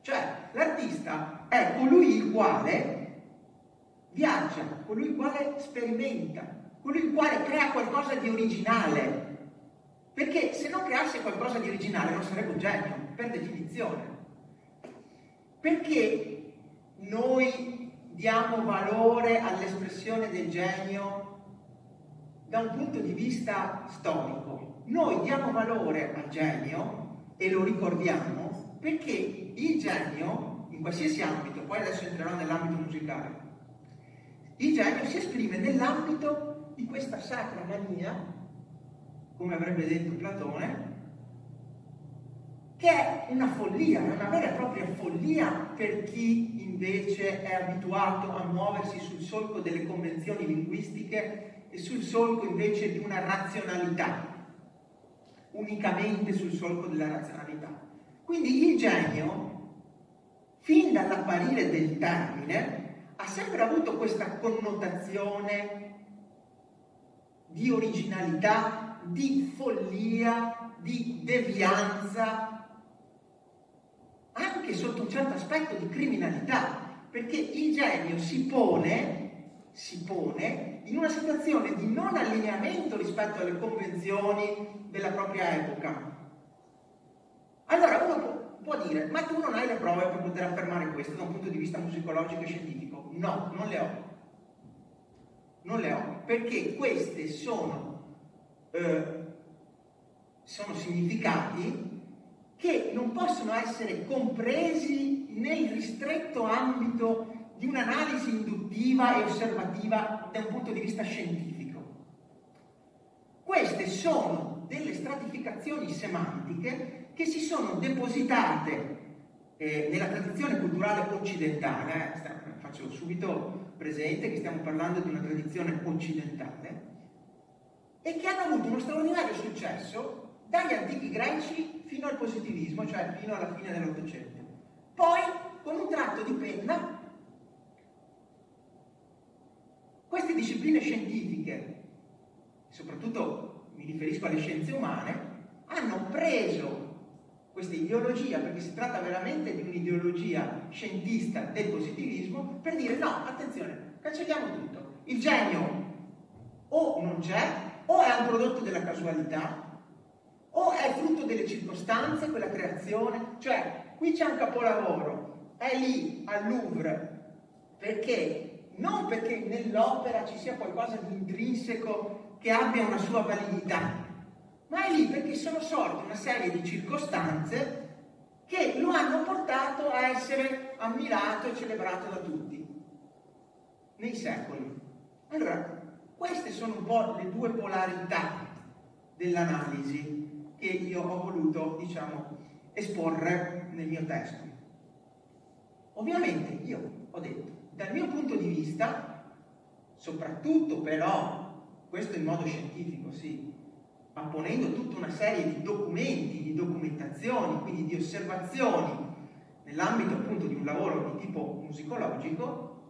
Cioè l'artista è colui il quale viaggia, colui il quale sperimenta, colui il quale crea qualcosa di originale. Perché se non creasse qualcosa di originale non sarebbe un genio, per definizione. Perché noi diamo valore all'espressione del genio da un punto di vista storico. Noi diamo valore al genio e lo ricordiamo perché il genio, in qualsiasi ambito, poi adesso entrerò nell'ambito musicale, il genio si esprime nell'ambito di questa sacra mania, come avrebbe detto Platone, che è una follia, è una vera e propria follia per chi invece è abituato a muoversi sul solco delle convenzioni linguistiche e sul solco invece di una razionalità, unicamente sul solco della razionalità. Quindi il genio, fin dall'apparire del termine, ha sempre avuto questa connotazione di originalità, di follia, di devianza, anche sotto un certo aspetto di criminalità, perché il genio si pone, si pone in una situazione di non allineamento rispetto alle convenzioni della propria epoca. Allora uno può, dire, ma tu non hai le prove per poter affermare questo da un punto di vista musicologico e scientifico? No, non le ho. Non le ho, perché queste sono, eh, sono significati che non possono essere compresi nel ristretto ambito di un'analisi induttiva e osservativa da un punto di vista scientifico. Queste sono delle stratificazioni semantiche che si sono depositate eh, nella tradizione culturale occidentale, eh, faccio subito presente che stiamo parlando di una tradizione occidentale, e che hanno avuto uno straordinario successo dagli antichi greci fino al positivismo, cioè fino alla fine dell'Ottocento. Poi, con un tratto di penna, queste discipline scientifiche, soprattutto mi riferisco alle scienze umane, hanno preso questa ideologia, perché si tratta veramente di un'ideologia scientista del positivismo, per dire no, attenzione, cancelliamo tutto. Il genio o non c'è, o è un prodotto della casualità, O è frutto delle circostanze quella creazione? Cioè, qui c'è un capolavoro, è lì al Louvre, perché? Non perché nell'opera ci sia qualcosa di intrinseco che abbia una sua validità, ma è lì perché sono sorte una serie di circostanze che lo hanno portato a essere ammirato e celebrato da tutti nei secoli. Allora, queste sono un po' le due polarità dell'analisi che io ho voluto, diciamo, esporre nel mio testo. Ovviamente io ho detto, dal mio punto di vista, soprattutto però, questo in modo scientifico, sì, apponendo tutta una serie di documenti, di documentazioni, quindi di osservazioni nell'ambito appunto di un lavoro di tipo musicologico,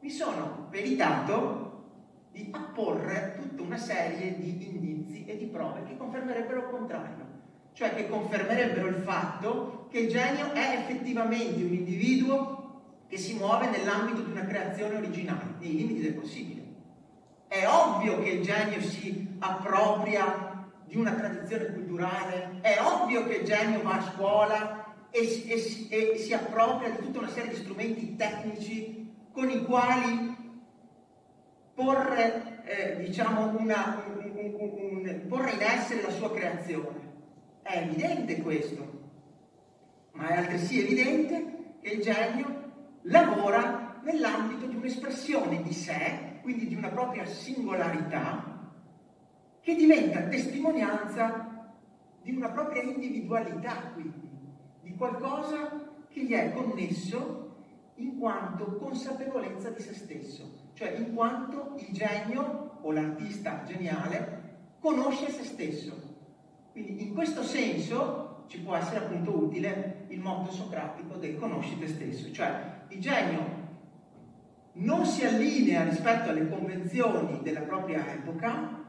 mi sono peritato di apporre tutta una serie di indizi e di prove che confermerebbero il contrario, cioè che confermerebbero il fatto che il genio è effettivamente un individuo che si muove nell'ambito di una creazione originale, nei limiti del possibile. È ovvio che il genio si appropria di una tradizione culturale, è ovvio che il genio va a scuola e e e si appropria di tutta una serie di strumenti tecnici con i quali porre, eh, diciamo una, un, un, un, porre in essere la sua creazione. È evidente questo, ma è altresì evidente che il genio lavora nell'ambito di un'espressione di sé, quindi di una propria singolarità, che diventa testimonianza di una propria individualità, quindi, di qualcosa che gli è connesso in quanto consapevolezza di se stesso, cioè in quanto il genio o l'artista geniale conosce se stesso. Quindi in questo senso ci può essere appunto utile il motto socratico del conosci te stesso, cioè il genio non si allinea rispetto alle convenzioni della propria epoca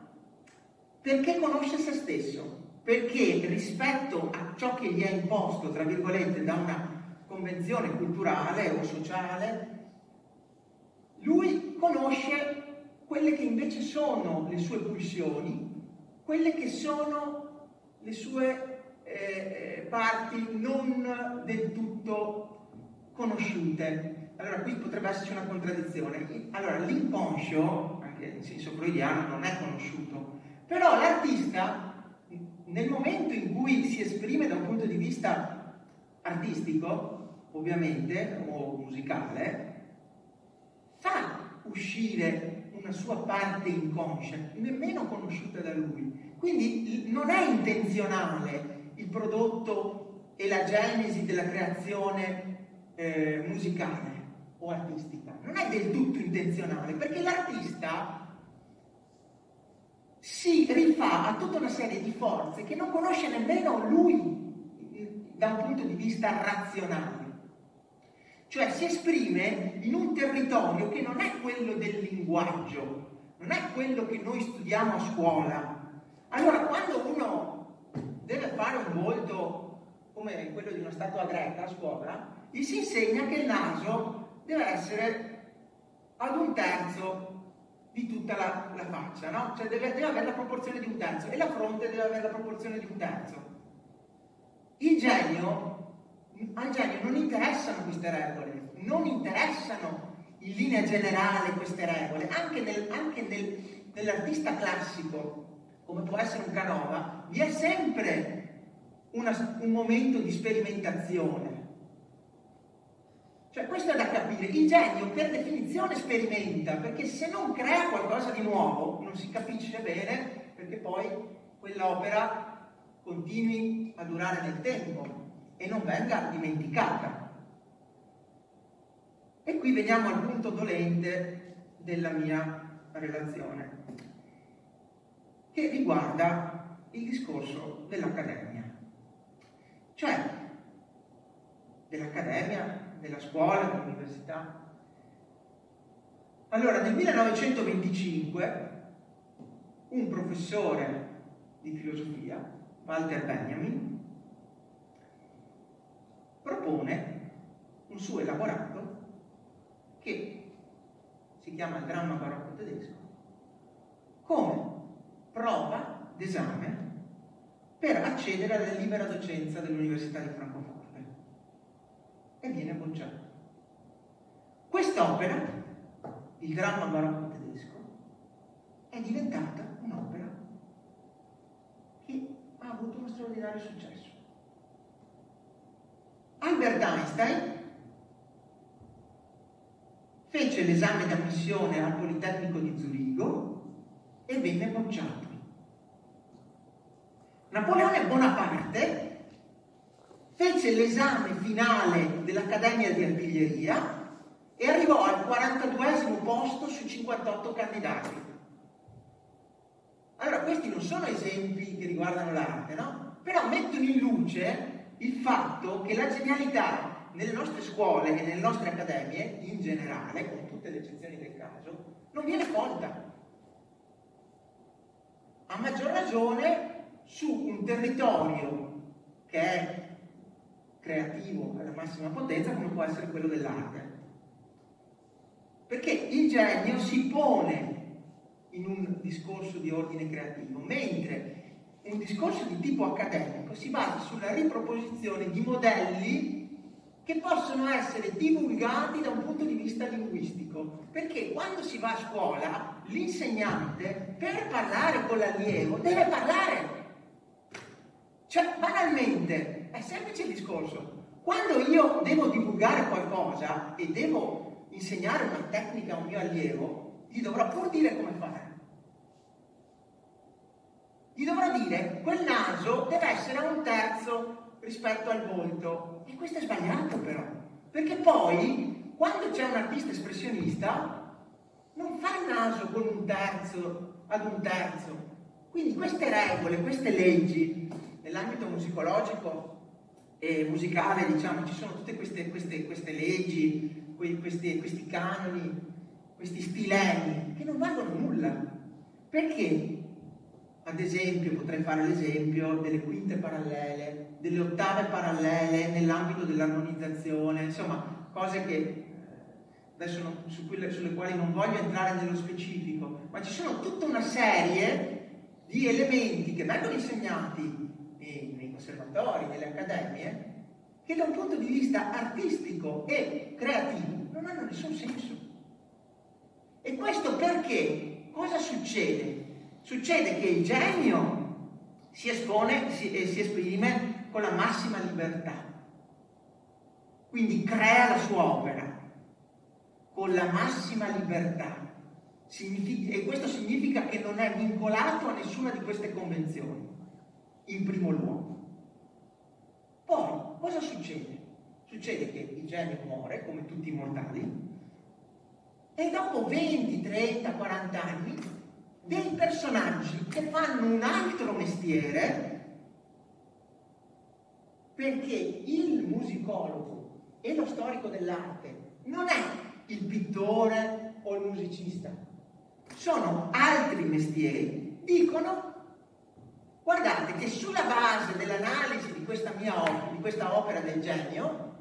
perché conosce se stesso, perché rispetto a ciò che gli è imposto, tra virgolette, da una convenzione culturale o sociale, lui conosce quelle che invece sono le sue pulsioni, quelle che sono le sue eh, parti non del tutto conosciute. Allora qui potrebbe esserci una contraddizione. Allora l'inconscio, anche in senso freudiano, non è conosciuto, però l'artista nel momento in cui si esprime da un punto di vista artistico, ovviamente, o musicale, fa uscire una sua parte inconscia, nemmeno conosciuta da lui. Quindi non è intenzionale il prodotto e la genesi della creazione eh, musicale o artistica. Non è del tutto intenzionale, perché l'artista si rifà a tutta una serie di forze che non conosce nemmeno lui da un punto di vista razionale cioè si esprime in un territorio che non è quello del linguaggio, non è quello che noi studiamo a scuola. Allora, quando uno deve fare un volto come quello di una statua greca a scuola, gli si insegna che il naso deve essere ad un terzo di tutta la, la faccia, no? Cioè deve, deve avere la proporzione di un terzo e la fronte deve avere la proporzione di un terzo. Il genio al genio non interessano queste regole, non interessano in linea generale queste regole, anche, nel, anche nel, nell'artista classico, come può essere un Canova, vi è sempre una, un momento di sperimentazione. Cioè questo è da capire, il genio per definizione sperimenta, perché se non crea qualcosa di nuovo non si capisce bene perché poi quell'opera continui a durare nel tempo e non venga dimenticata. E qui veniamo al punto dolente della mia relazione, che riguarda il discorso dell'accademia, cioè dell'accademia, della scuola, dell'università. Allora, nel 1925 un professore di filosofia, Walter Benjamin, propone un suo elaborato che si chiama il dramma barocco tedesco come prova d'esame per accedere alla libera docenza dell'Università di Francoforte e viene bocciato. Quest'opera, il dramma barocco tedesco, è diventata un'opera che ha avuto uno straordinario successo. Albert Einstein fece l'esame di ammissione al Politecnico di Zurigo e venne bocciato. Napoleone Bonaparte fece l'esame finale dell'Accademia di Artiglieria e arrivò al 42 posto su 58 candidati. Allora, questi non sono esempi che riguardano l'arte, no? Però mettono in luce il fatto che la genialità nelle nostre scuole e nelle nostre accademie, in generale, con tutte le eccezioni del caso, non viene colta. A maggior ragione su un territorio che è creativo alla massima potenza come può essere quello dell'arte. Perché il genio si pone in un discorso di ordine creativo, mentre un discorso di tipo accademico si basa sulla riproposizione di modelli che possono essere divulgati da un punto di vista linguistico, perché quando si va a scuola l'insegnante per parlare con l'allievo deve parlare. Cioè, banalmente, è semplice il discorso. Quando io devo divulgare qualcosa e devo insegnare una tecnica a un mio allievo, gli dovrò pur dire come fare. Gli dovrò dire, quel naso deve essere a un terzo rispetto al volto. E questo è sbagliato però, perché poi, quando c'è un artista espressionista, non fa il naso con un terzo ad un terzo. Quindi queste regole, queste leggi, nell'ambito musicologico e musicale, diciamo, ci sono tutte queste, queste, queste leggi, questi, questi canoni, questi stilemi, che non valgono nulla. Perché ad esempio, potrei fare l'esempio delle quinte parallele, delle ottave parallele nell'ambito dell'armonizzazione, insomma, cose che eh, adesso non, su quelle, sulle quali non voglio entrare nello specifico, ma ci sono tutta una serie di elementi che vengono insegnati conservatori, nelle accademie, che da un punto di vista artistico e creativo non hanno nessun senso. E questo perché? Cosa succede? Succede che il genio si espone si, e si esprime con la massima libertà, quindi crea la sua opera con la massima libertà. Significa, e questo significa che non è vincolato a nessuna di queste convenzioni, in primo luogo. Poi, cosa succede? Succede che il genio muore, come tutti i mortali, e dopo 20, 30, 40 anni dei personaggi che fanno un altro mestiere perché il musicologo e lo storico dell'arte non è il pittore o il musicista, sono altri mestieri. Dicono, guardate che sulla base dell'analisi di questa mia opera, di questa opera del genio,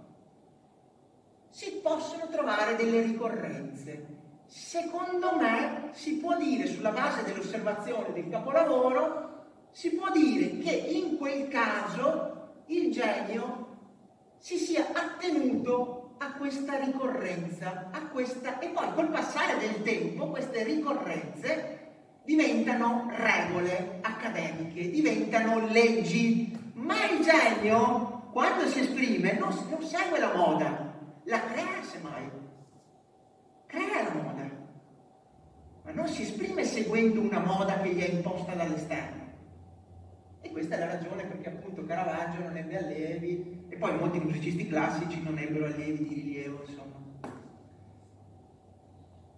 si possono trovare delle ricorrenze, Secondo me si può dire, sulla base dell'osservazione del capolavoro, si può dire che in quel caso il genio si sia attenuto a questa ricorrenza, a questa, e poi col passare del tempo queste ricorrenze diventano regole accademiche, diventano leggi, ma il genio quando si esprime non, non segue la moda, la crea semmai crea la moda, ma non si esprime seguendo una moda che gli è imposta dall'esterno. E questa è la ragione perché appunto Caravaggio non ebbe allievi e poi molti musicisti classici non ebbero allievi di rilievo, insomma.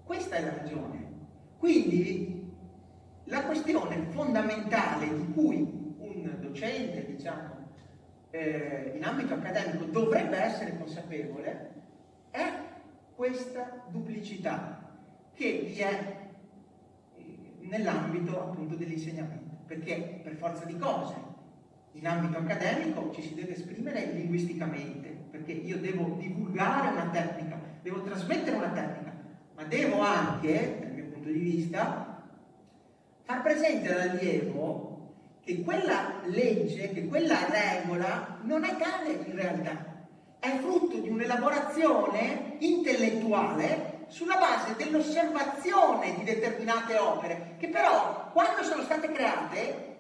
Questa è la ragione. Quindi la questione fondamentale di cui un docente, diciamo, eh, in ambito accademico dovrebbe essere consapevole è questa duplicità che vi è eh, nell'ambito appunto dell'insegnamento, perché per forza di cose in ambito accademico ci si deve esprimere linguisticamente, perché io devo divulgare una tecnica, devo trasmettere una tecnica, ma devo anche, dal mio punto di vista, far presente all'allievo che quella legge, che quella regola non è tale in realtà, è frutto di un'elaborazione intellettuale sulla base dell'osservazione di determinate opere, che però quando sono state create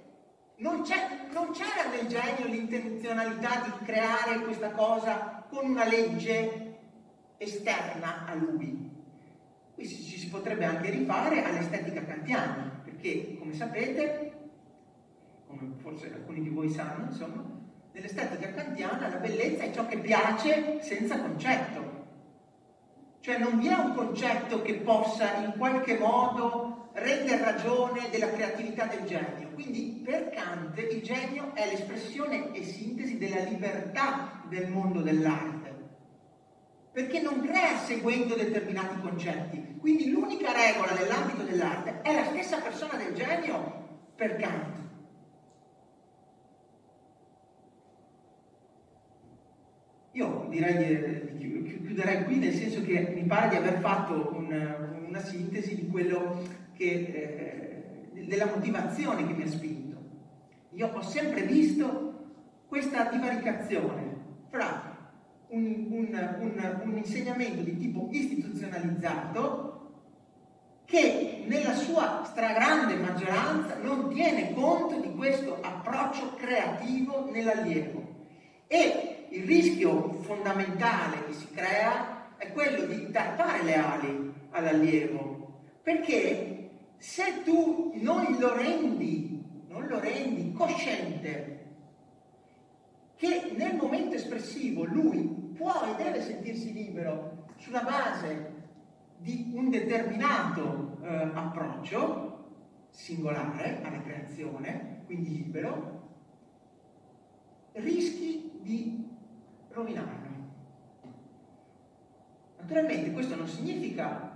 non, non c'era nel genio l'intenzionalità di creare questa cosa con una legge esterna a lui. Qui ci si potrebbe anche rifare all'estetica kantiana, perché come sapete, come forse alcuni di voi sanno, insomma, nell'estetica kantiana la bellezza è ciò che piace senza concetto. Cioè non vi è un concetto che possa in qualche modo rendere ragione della creatività del genio. Quindi per Kant il genio è l'espressione e sintesi della libertà del mondo dell'arte perché non crea seguendo determinati concetti. Quindi l'unica regola nell'ambito dell'arte è la stessa persona del genio per Kant. Io direi di chiuderei qui nel senso che mi pare di aver fatto un, una sintesi di quello che, eh, della motivazione che mi ha spinto. Io ho sempre visto questa divaricazione fra un, un, un, un insegnamento di tipo istituzionalizzato che nella sua stragrande maggioranza non tiene conto di questo approccio creativo nell'allievo. E il rischio fondamentale che si crea è quello di tarpare le ali all'allievo, perché se tu non lo rendi, non lo rendi cosciente che nel momento espressivo lui può e deve sentirsi libero sulla base di un determinato eh, approccio singolare alla creazione, quindi libero, rischi di rovinarlo. Naturalmente questo non significa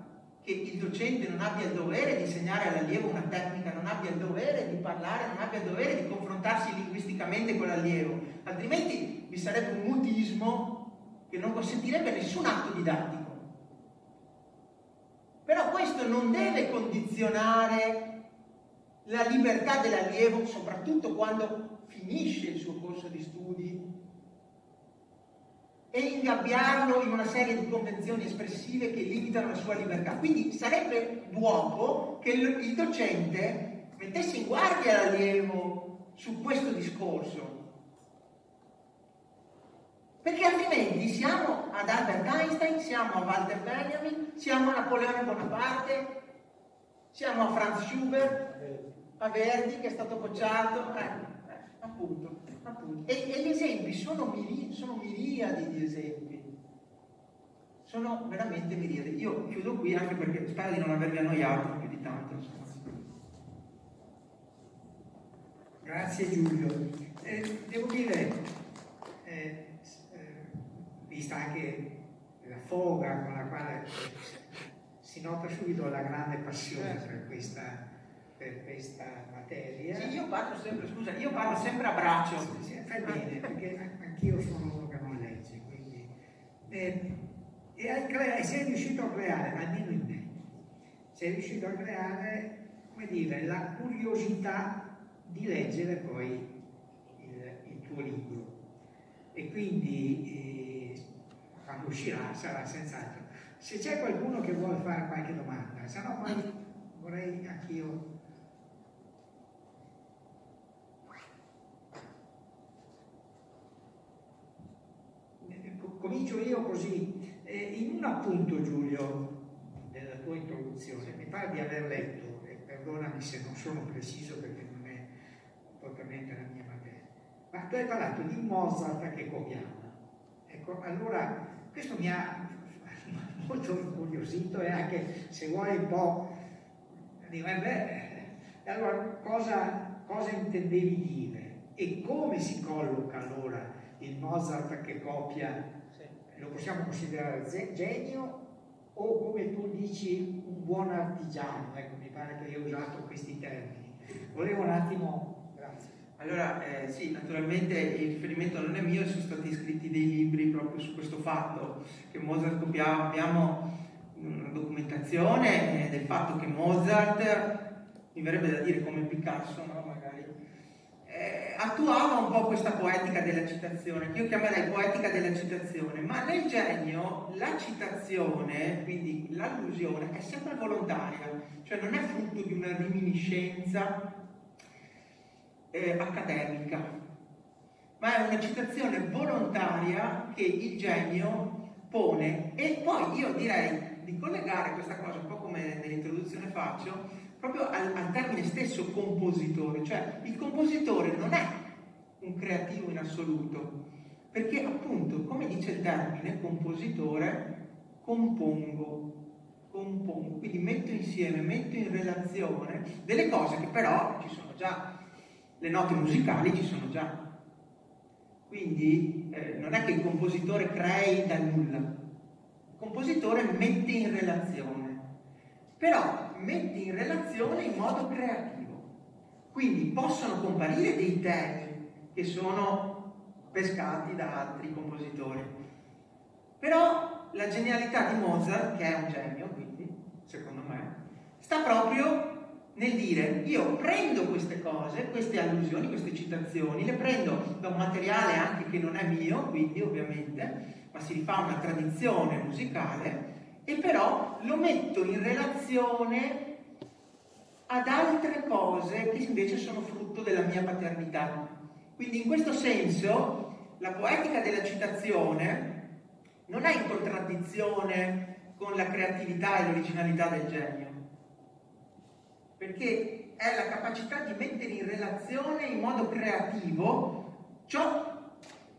che il docente non abbia il dovere di insegnare all'allievo una tecnica, non abbia il dovere di parlare, non abbia il dovere di confrontarsi linguisticamente con l'allievo, altrimenti vi sarebbe un mutismo che non consentirebbe nessun atto didattico. Però questo non deve condizionare la libertà dell'allievo, soprattutto quando finisce il suo corso di studi, e ingabbiarlo in una serie di convenzioni espressive che limitano la sua libertà. Quindi sarebbe buono che il docente mettesse in guardia l'allievo su questo discorso, perché altrimenti siamo ad Albert Einstein, siamo a Walter Benjamin, siamo a Napoleone Bonaparte, siamo a Franz Schubert, a Verdi che è stato bocciato, eh, eh, appunto, appunto. E, e, gli esempi sono, miri, sono miriadi di esempi, sono veramente miriadi. Io chiudo qui anche perché spero di non avervi annoiato più di tanto. Insomma. Grazie Giulio. Eh, devo dire, eh, vista anche la foga con la quale si nota subito la grande passione per certo. questa, per questa materia. Sì, io parlo sempre, scusa, io parlo sempre a braccio. Sì, sì, fai bene, perché anch'io sono uno che non legge, quindi... Eh, e, e sei riuscito a creare, almeno in me, sei riuscito a creare, come dire, la curiosità di leggere poi il, il tuo libro. E quindi... Eh, quando uscirà sarà senz'altro. Se c'è qualcuno che vuole fare qualche domanda, se no poi vorrei anch'io comincio io così. Eh, in un appunto, Giulio, della tua introduzione, mi pare di aver letto, e perdonami se non sono preciso perché non è propriamente la mia materia, ma tu hai parlato di Mozart che copiava. Ecco, allora questo mi ha *laughs* molto incuriosito e anche, se vuoi, un po' beh, allora cosa, cosa intendevi dire? E come si colloca allora il Mozart che copia? Lo possiamo considerare genio o come tu dici un buon artigiano? Ecco, mi pare che io ho usato questi termini. Volevo un attimo allora, eh, sì, naturalmente il riferimento non è mio, sono stati scritti dei libri proprio su questo fatto che Mozart copiava. Abbiamo una documentazione eh, del fatto che Mozart, mi verrebbe da dire come Picasso, no? Magari, attuava un po' questa poetica della citazione, che io chiamerei poetica della citazione, ma nel genio la citazione, quindi l'allusione, è sempre volontaria, cioè non è frutto di una reminiscenza eh, accademica, ma è una citazione volontaria che il genio pone. E poi io direi di collegare questa cosa, un po' come nell'introduzione faccio, proprio al, al termine stesso compositore, cioè il compositore non è un creativo in assoluto, perché appunto, come dice il termine compositore, compongo, compongo, quindi metto insieme, metto in relazione delle cose che però ci sono già, le note musicali ci sono già. Quindi eh, non è che il compositore crei da nulla, il compositore mette in relazione, però metti in relazione in modo creativo. Quindi possono comparire dei temi che sono pescati da altri compositori. Però la genialità di Mozart, che è un genio, quindi, secondo me, sta proprio nel dire io prendo queste cose, queste allusioni, queste citazioni, le prendo da un materiale anche che non è mio, quindi ovviamente, ma si rifà una tradizione musicale, e però lo metto in relazione ad altre cose che invece sono frutto della mia paternità. Quindi in questo senso la poetica della citazione non è in contraddizione con la creatività e l'originalità del genio, perché è la capacità di mettere in relazione in modo creativo ciò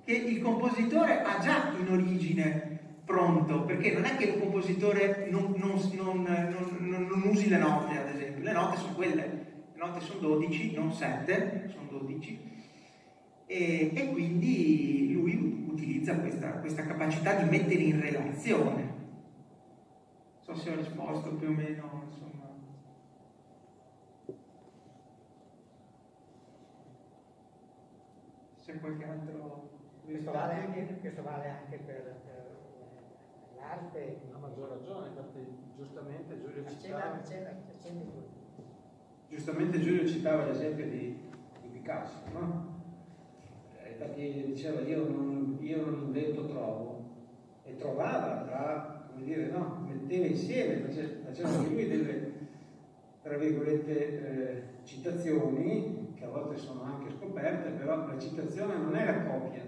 che il compositore ha già in origine pronto, perché non è che il compositore non, non, non, non, usi le note, ad esempio, le note sono quelle, le note sono 12, non 7, sono 12, e, e quindi lui utilizza questa, questa, capacità di mettere in relazione. Non so se ho risposto più o meno, insomma. Se qualche altro... Questo vale anche, questo vale anche per, per l'arte. Ha maggior ragione, infatti giustamente Giulio citava... Giustamente Giulio citava l'esempio di, di Picasso, no? Infatti diceva io non, io non invento trovo e trovava tra, come dire, no, metteva insieme, faceva, faceva anche lui delle, tra virgolette, eh, citazioni che a volte sono anche scoperte, però la citazione non è la copia,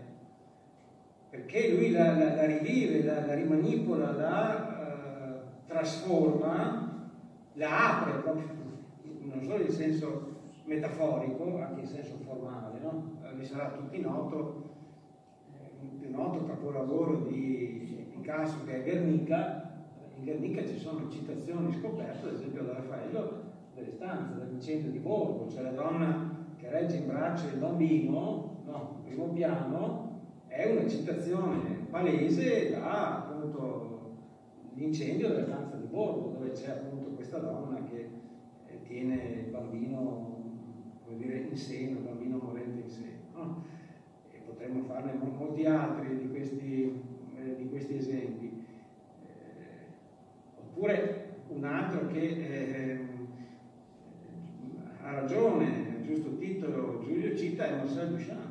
perché lui la, la, la rivive, la, la, rimanipola, la uh, trasforma, la apre proprio, non solo in senso metaforico, anche in senso formale, no? Vi sarà a tutti noto il eh, più noto capolavoro di Picasso che è Guernica. In Guernica ci sono citazioni scoperte, ad esempio da Raffaello, delle stanze, dell'incendio di Borgo, c'è la donna che regge in braccio il bambino, no, primo piano, è una citazione palese da appunto l'incendio della stanza di Borgo, dove c'è appunto questa donna che eh, tiene il bambino come dire, in seno, il bambino morente in seno. No? E potremmo farne molti altri di questi, eh, di questi esempi. Eh, oppure un altro che eh, ha ragione, giusto titolo, Giulio cita è Marcel Duchamp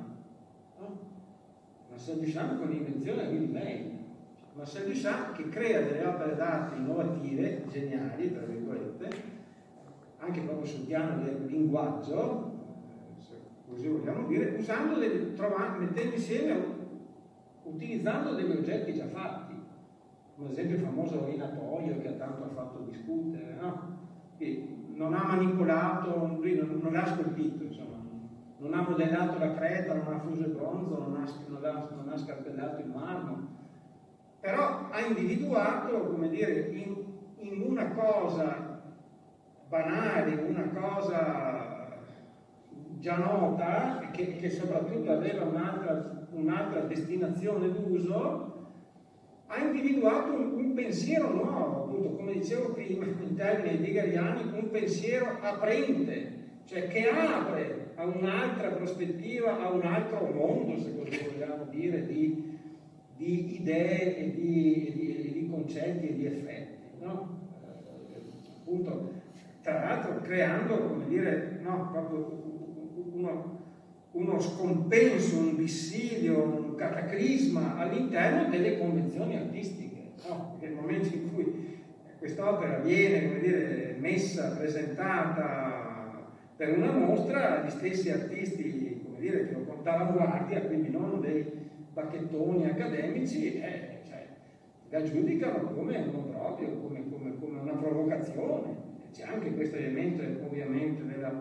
Marcel Duchamp con l'invenzione di May. Marcel Duchamp che crea delle opere d'arte innovative, geniali, tra virgolette, anche proprio sul piano del linguaggio, eh, se così vogliamo dire, usando delle, trovando, mettendo insieme, utilizzando degli oggetti già fatti, ad esempio famoso rinatoio che tanto fatto discutere, no? Che non ha manipolato, lui non, non ha scolpito, insomma non ha modellato la creta, non ha fuso il bronzo, non ha, non ha, non ha scarpellato il marmo, però ha individuato, come dire, in, in una cosa banale, una cosa già nota, che, che soprattutto aveva un'altra, un'altra destinazione d'uso, ha individuato un, un, pensiero nuovo, appunto, come dicevo prima, in termini heideggeriani, un pensiero aprente, cioè che apre a un'altra prospettiva, a un altro mondo, se così vogliamo dire, di, di idee e di, di, di, concetti e di effetti. No? Appunto, tra l'altro creando, come dire, no, proprio uno, uno scompenso, un dissidio, un cataclisma all'interno delle convenzioni artistiche. No? Nel momento in cui quest'opera viene dire, messa, presentata per una mostra, gli stessi artisti dire, che lo portavano guardia, quindi non dei bacchettoni accademici, eh, cioè, la giudicano come un obbrobrio, come, come, come una provocazione. C'è anche questo elemento ovviamente della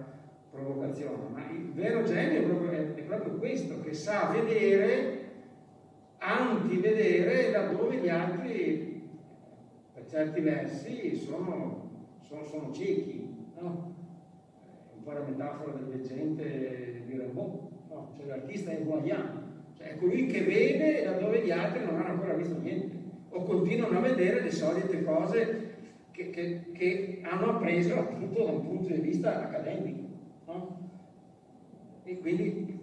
provocazione, ma il vero genio è proprio, è, proprio questo, che sa vedere, antivedere laddove gli altri, per certi versi, sono, sono, sono ciechi. No? Po' la metafora del veggente di Rimbaud, no? cioè l'artista è voyant, cioè è colui che vede laddove gli altri non hanno ancora visto niente, o continuano a vedere le solite cose che, che, che hanno appreso appunto da un punto di vista accademico. No? E quindi.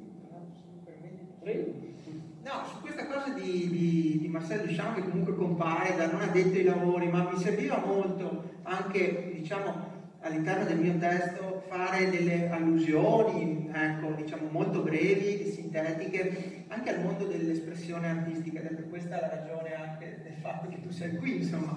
No, su questa cosa di, di, di Marcel Duchamp che comunque compare da non addetto ai lavori, ma mi serviva molto anche, diciamo, all'interno del mio testo fare delle allusioni, ecco, diciamo, molto brevi e sintetiche anche al mondo dell'espressione artistica ed è per questa la ragione anche del fatto che tu sei qui, insomma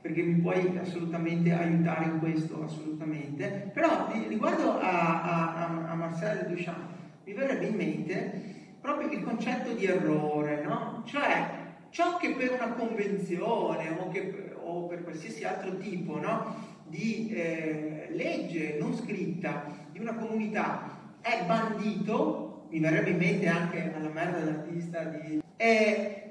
perché mi puoi assolutamente aiutare in questo, assolutamente. Però riguardo a, a, a Marcel Duchamp, mi verrebbe in mente proprio il concetto di errore, no? Cioè, ciò che per una convenzione o, che, o per qualsiasi altro tipo no? Di eh, legge non scritta di una comunità è bandito, mi verrebbe in mente anche alla merda dell'artista di... È,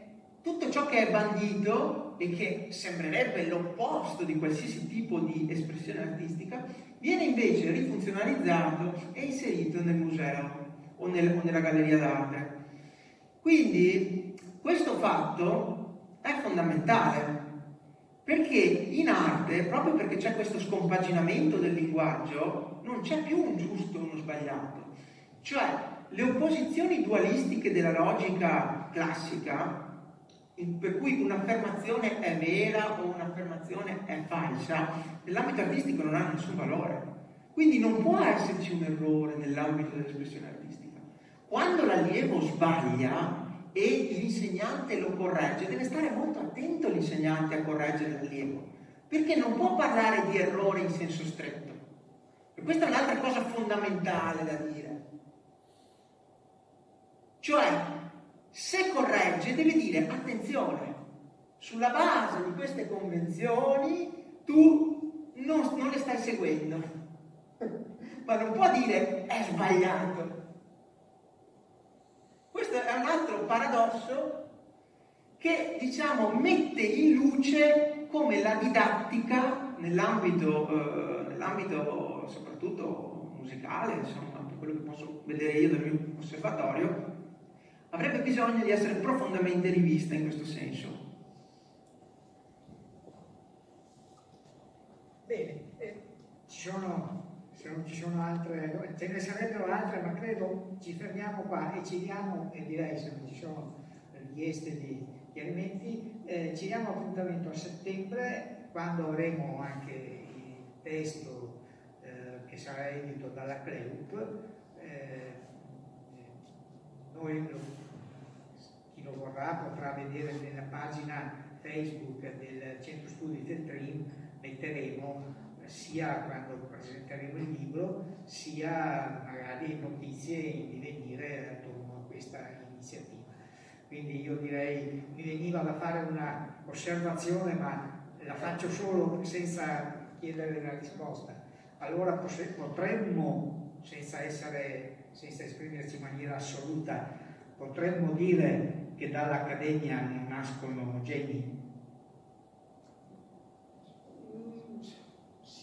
tutto ciò che è bandito e che sembrerebbe l'opposto di qualsiasi tipo di espressione artistica, viene invece rifunzionalizzato e inserito nel museo o, nel, o nella galleria d'arte. Quindi questo fatto è fondamentale perché in arte, proprio perché c'è questo scompaginamento del linguaggio, non c'è più un giusto e uno sbagliato. Cioè, le opposizioni dualistiche della logica classica per cui un'affermazione è vera o un'affermazione è falsa, nell'ambito artistico non ha nessun valore. Quindi non può esserci un errore nell'ambito dell'espressione artistica. Quando l'allievo sbaglia e l'insegnante lo corregge, deve stare molto attento l'insegnante a correggere l'allievo, perché non può parlare di errore in senso stretto. E questa è un'altra cosa fondamentale da dire. Cioè, se corregge deve dire attenzione, sulla base di queste convenzioni tu non, non le stai seguendo, *laughs* ma non può dire è sbagliato. Questo è un altro paradosso che diciamo mette in luce come la didattica nell'ambito, eh, nell'ambito soprattutto musicale, insomma, quello che posso vedere io dal mio osservatorio, avrebbe bisogno di essere profondamente rivista in questo senso. Bene, eh, ci, sono, ci sono altre, ce ne sarebbero altre, ma credo ci fermiamo qua e ci diamo, e direi se non ci sono richieste di chiarimenti, eh, ci diamo appuntamento a settembre quando avremo anche il testo eh, che sarà edito dalla CLEUP. Eh, noi chi lo vorrà potrà vedere nella pagina Facebook del Centro Studi Feltrin, metteremo sia quando presenteremo il libro, sia magari notizie in divenire attorno a questa iniziativa. Quindi io direi, mi veniva da fare una osservazione, ma la faccio solo senza chiedere la risposta. Allora potremmo, senza, essere, senza esprimerci in maniera assoluta, potremmo dire che dall'Accademia non nascono geni?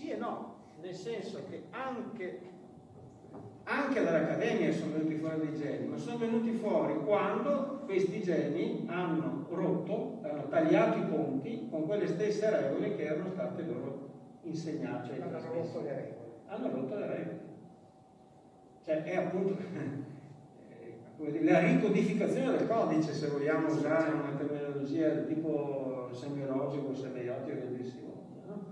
Sì e no, nel senso che anche, anche dall'Accademia sono venuti fuori dei geni, ma sono venuti fuori quando questi geni hanno rotto, hanno tagliato i ponti con quelle stesse regole che erano state loro insegnate. Hanno rotto le regole. Hanno rotto le regole. Cioè è appunto *laughs* la ricodificazione del codice, se vogliamo usare una terminologia del tipo semiologico, semiotico e così no?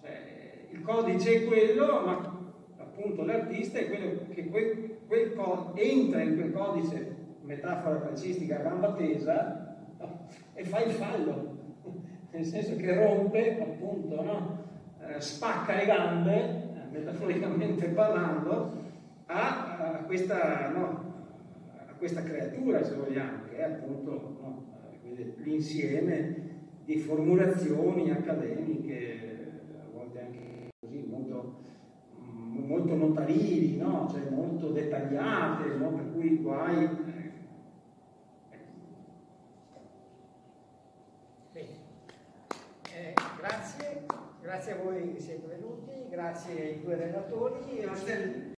cioè, il codice è quello, ma appunto l'artista è quello che quel, quel entra in quel codice, metafora calcistica a gamba tesa, e fa il fallo, *laughs* nel senso che rompe, appunto, no? eh, spacca le gambe, eh, metaforicamente *laughs* parlando, a, a, questa, no? a, questa, creatura, se vogliamo, che è appunto no? l'insieme di formulazioni accademiche, a volte anche così molto, molto notarili, no? cioè molto dettagliate, no? per cui guai. Bene. Eh, grazie, grazie a voi che siete venuti, grazie ai due relatori. Grazie.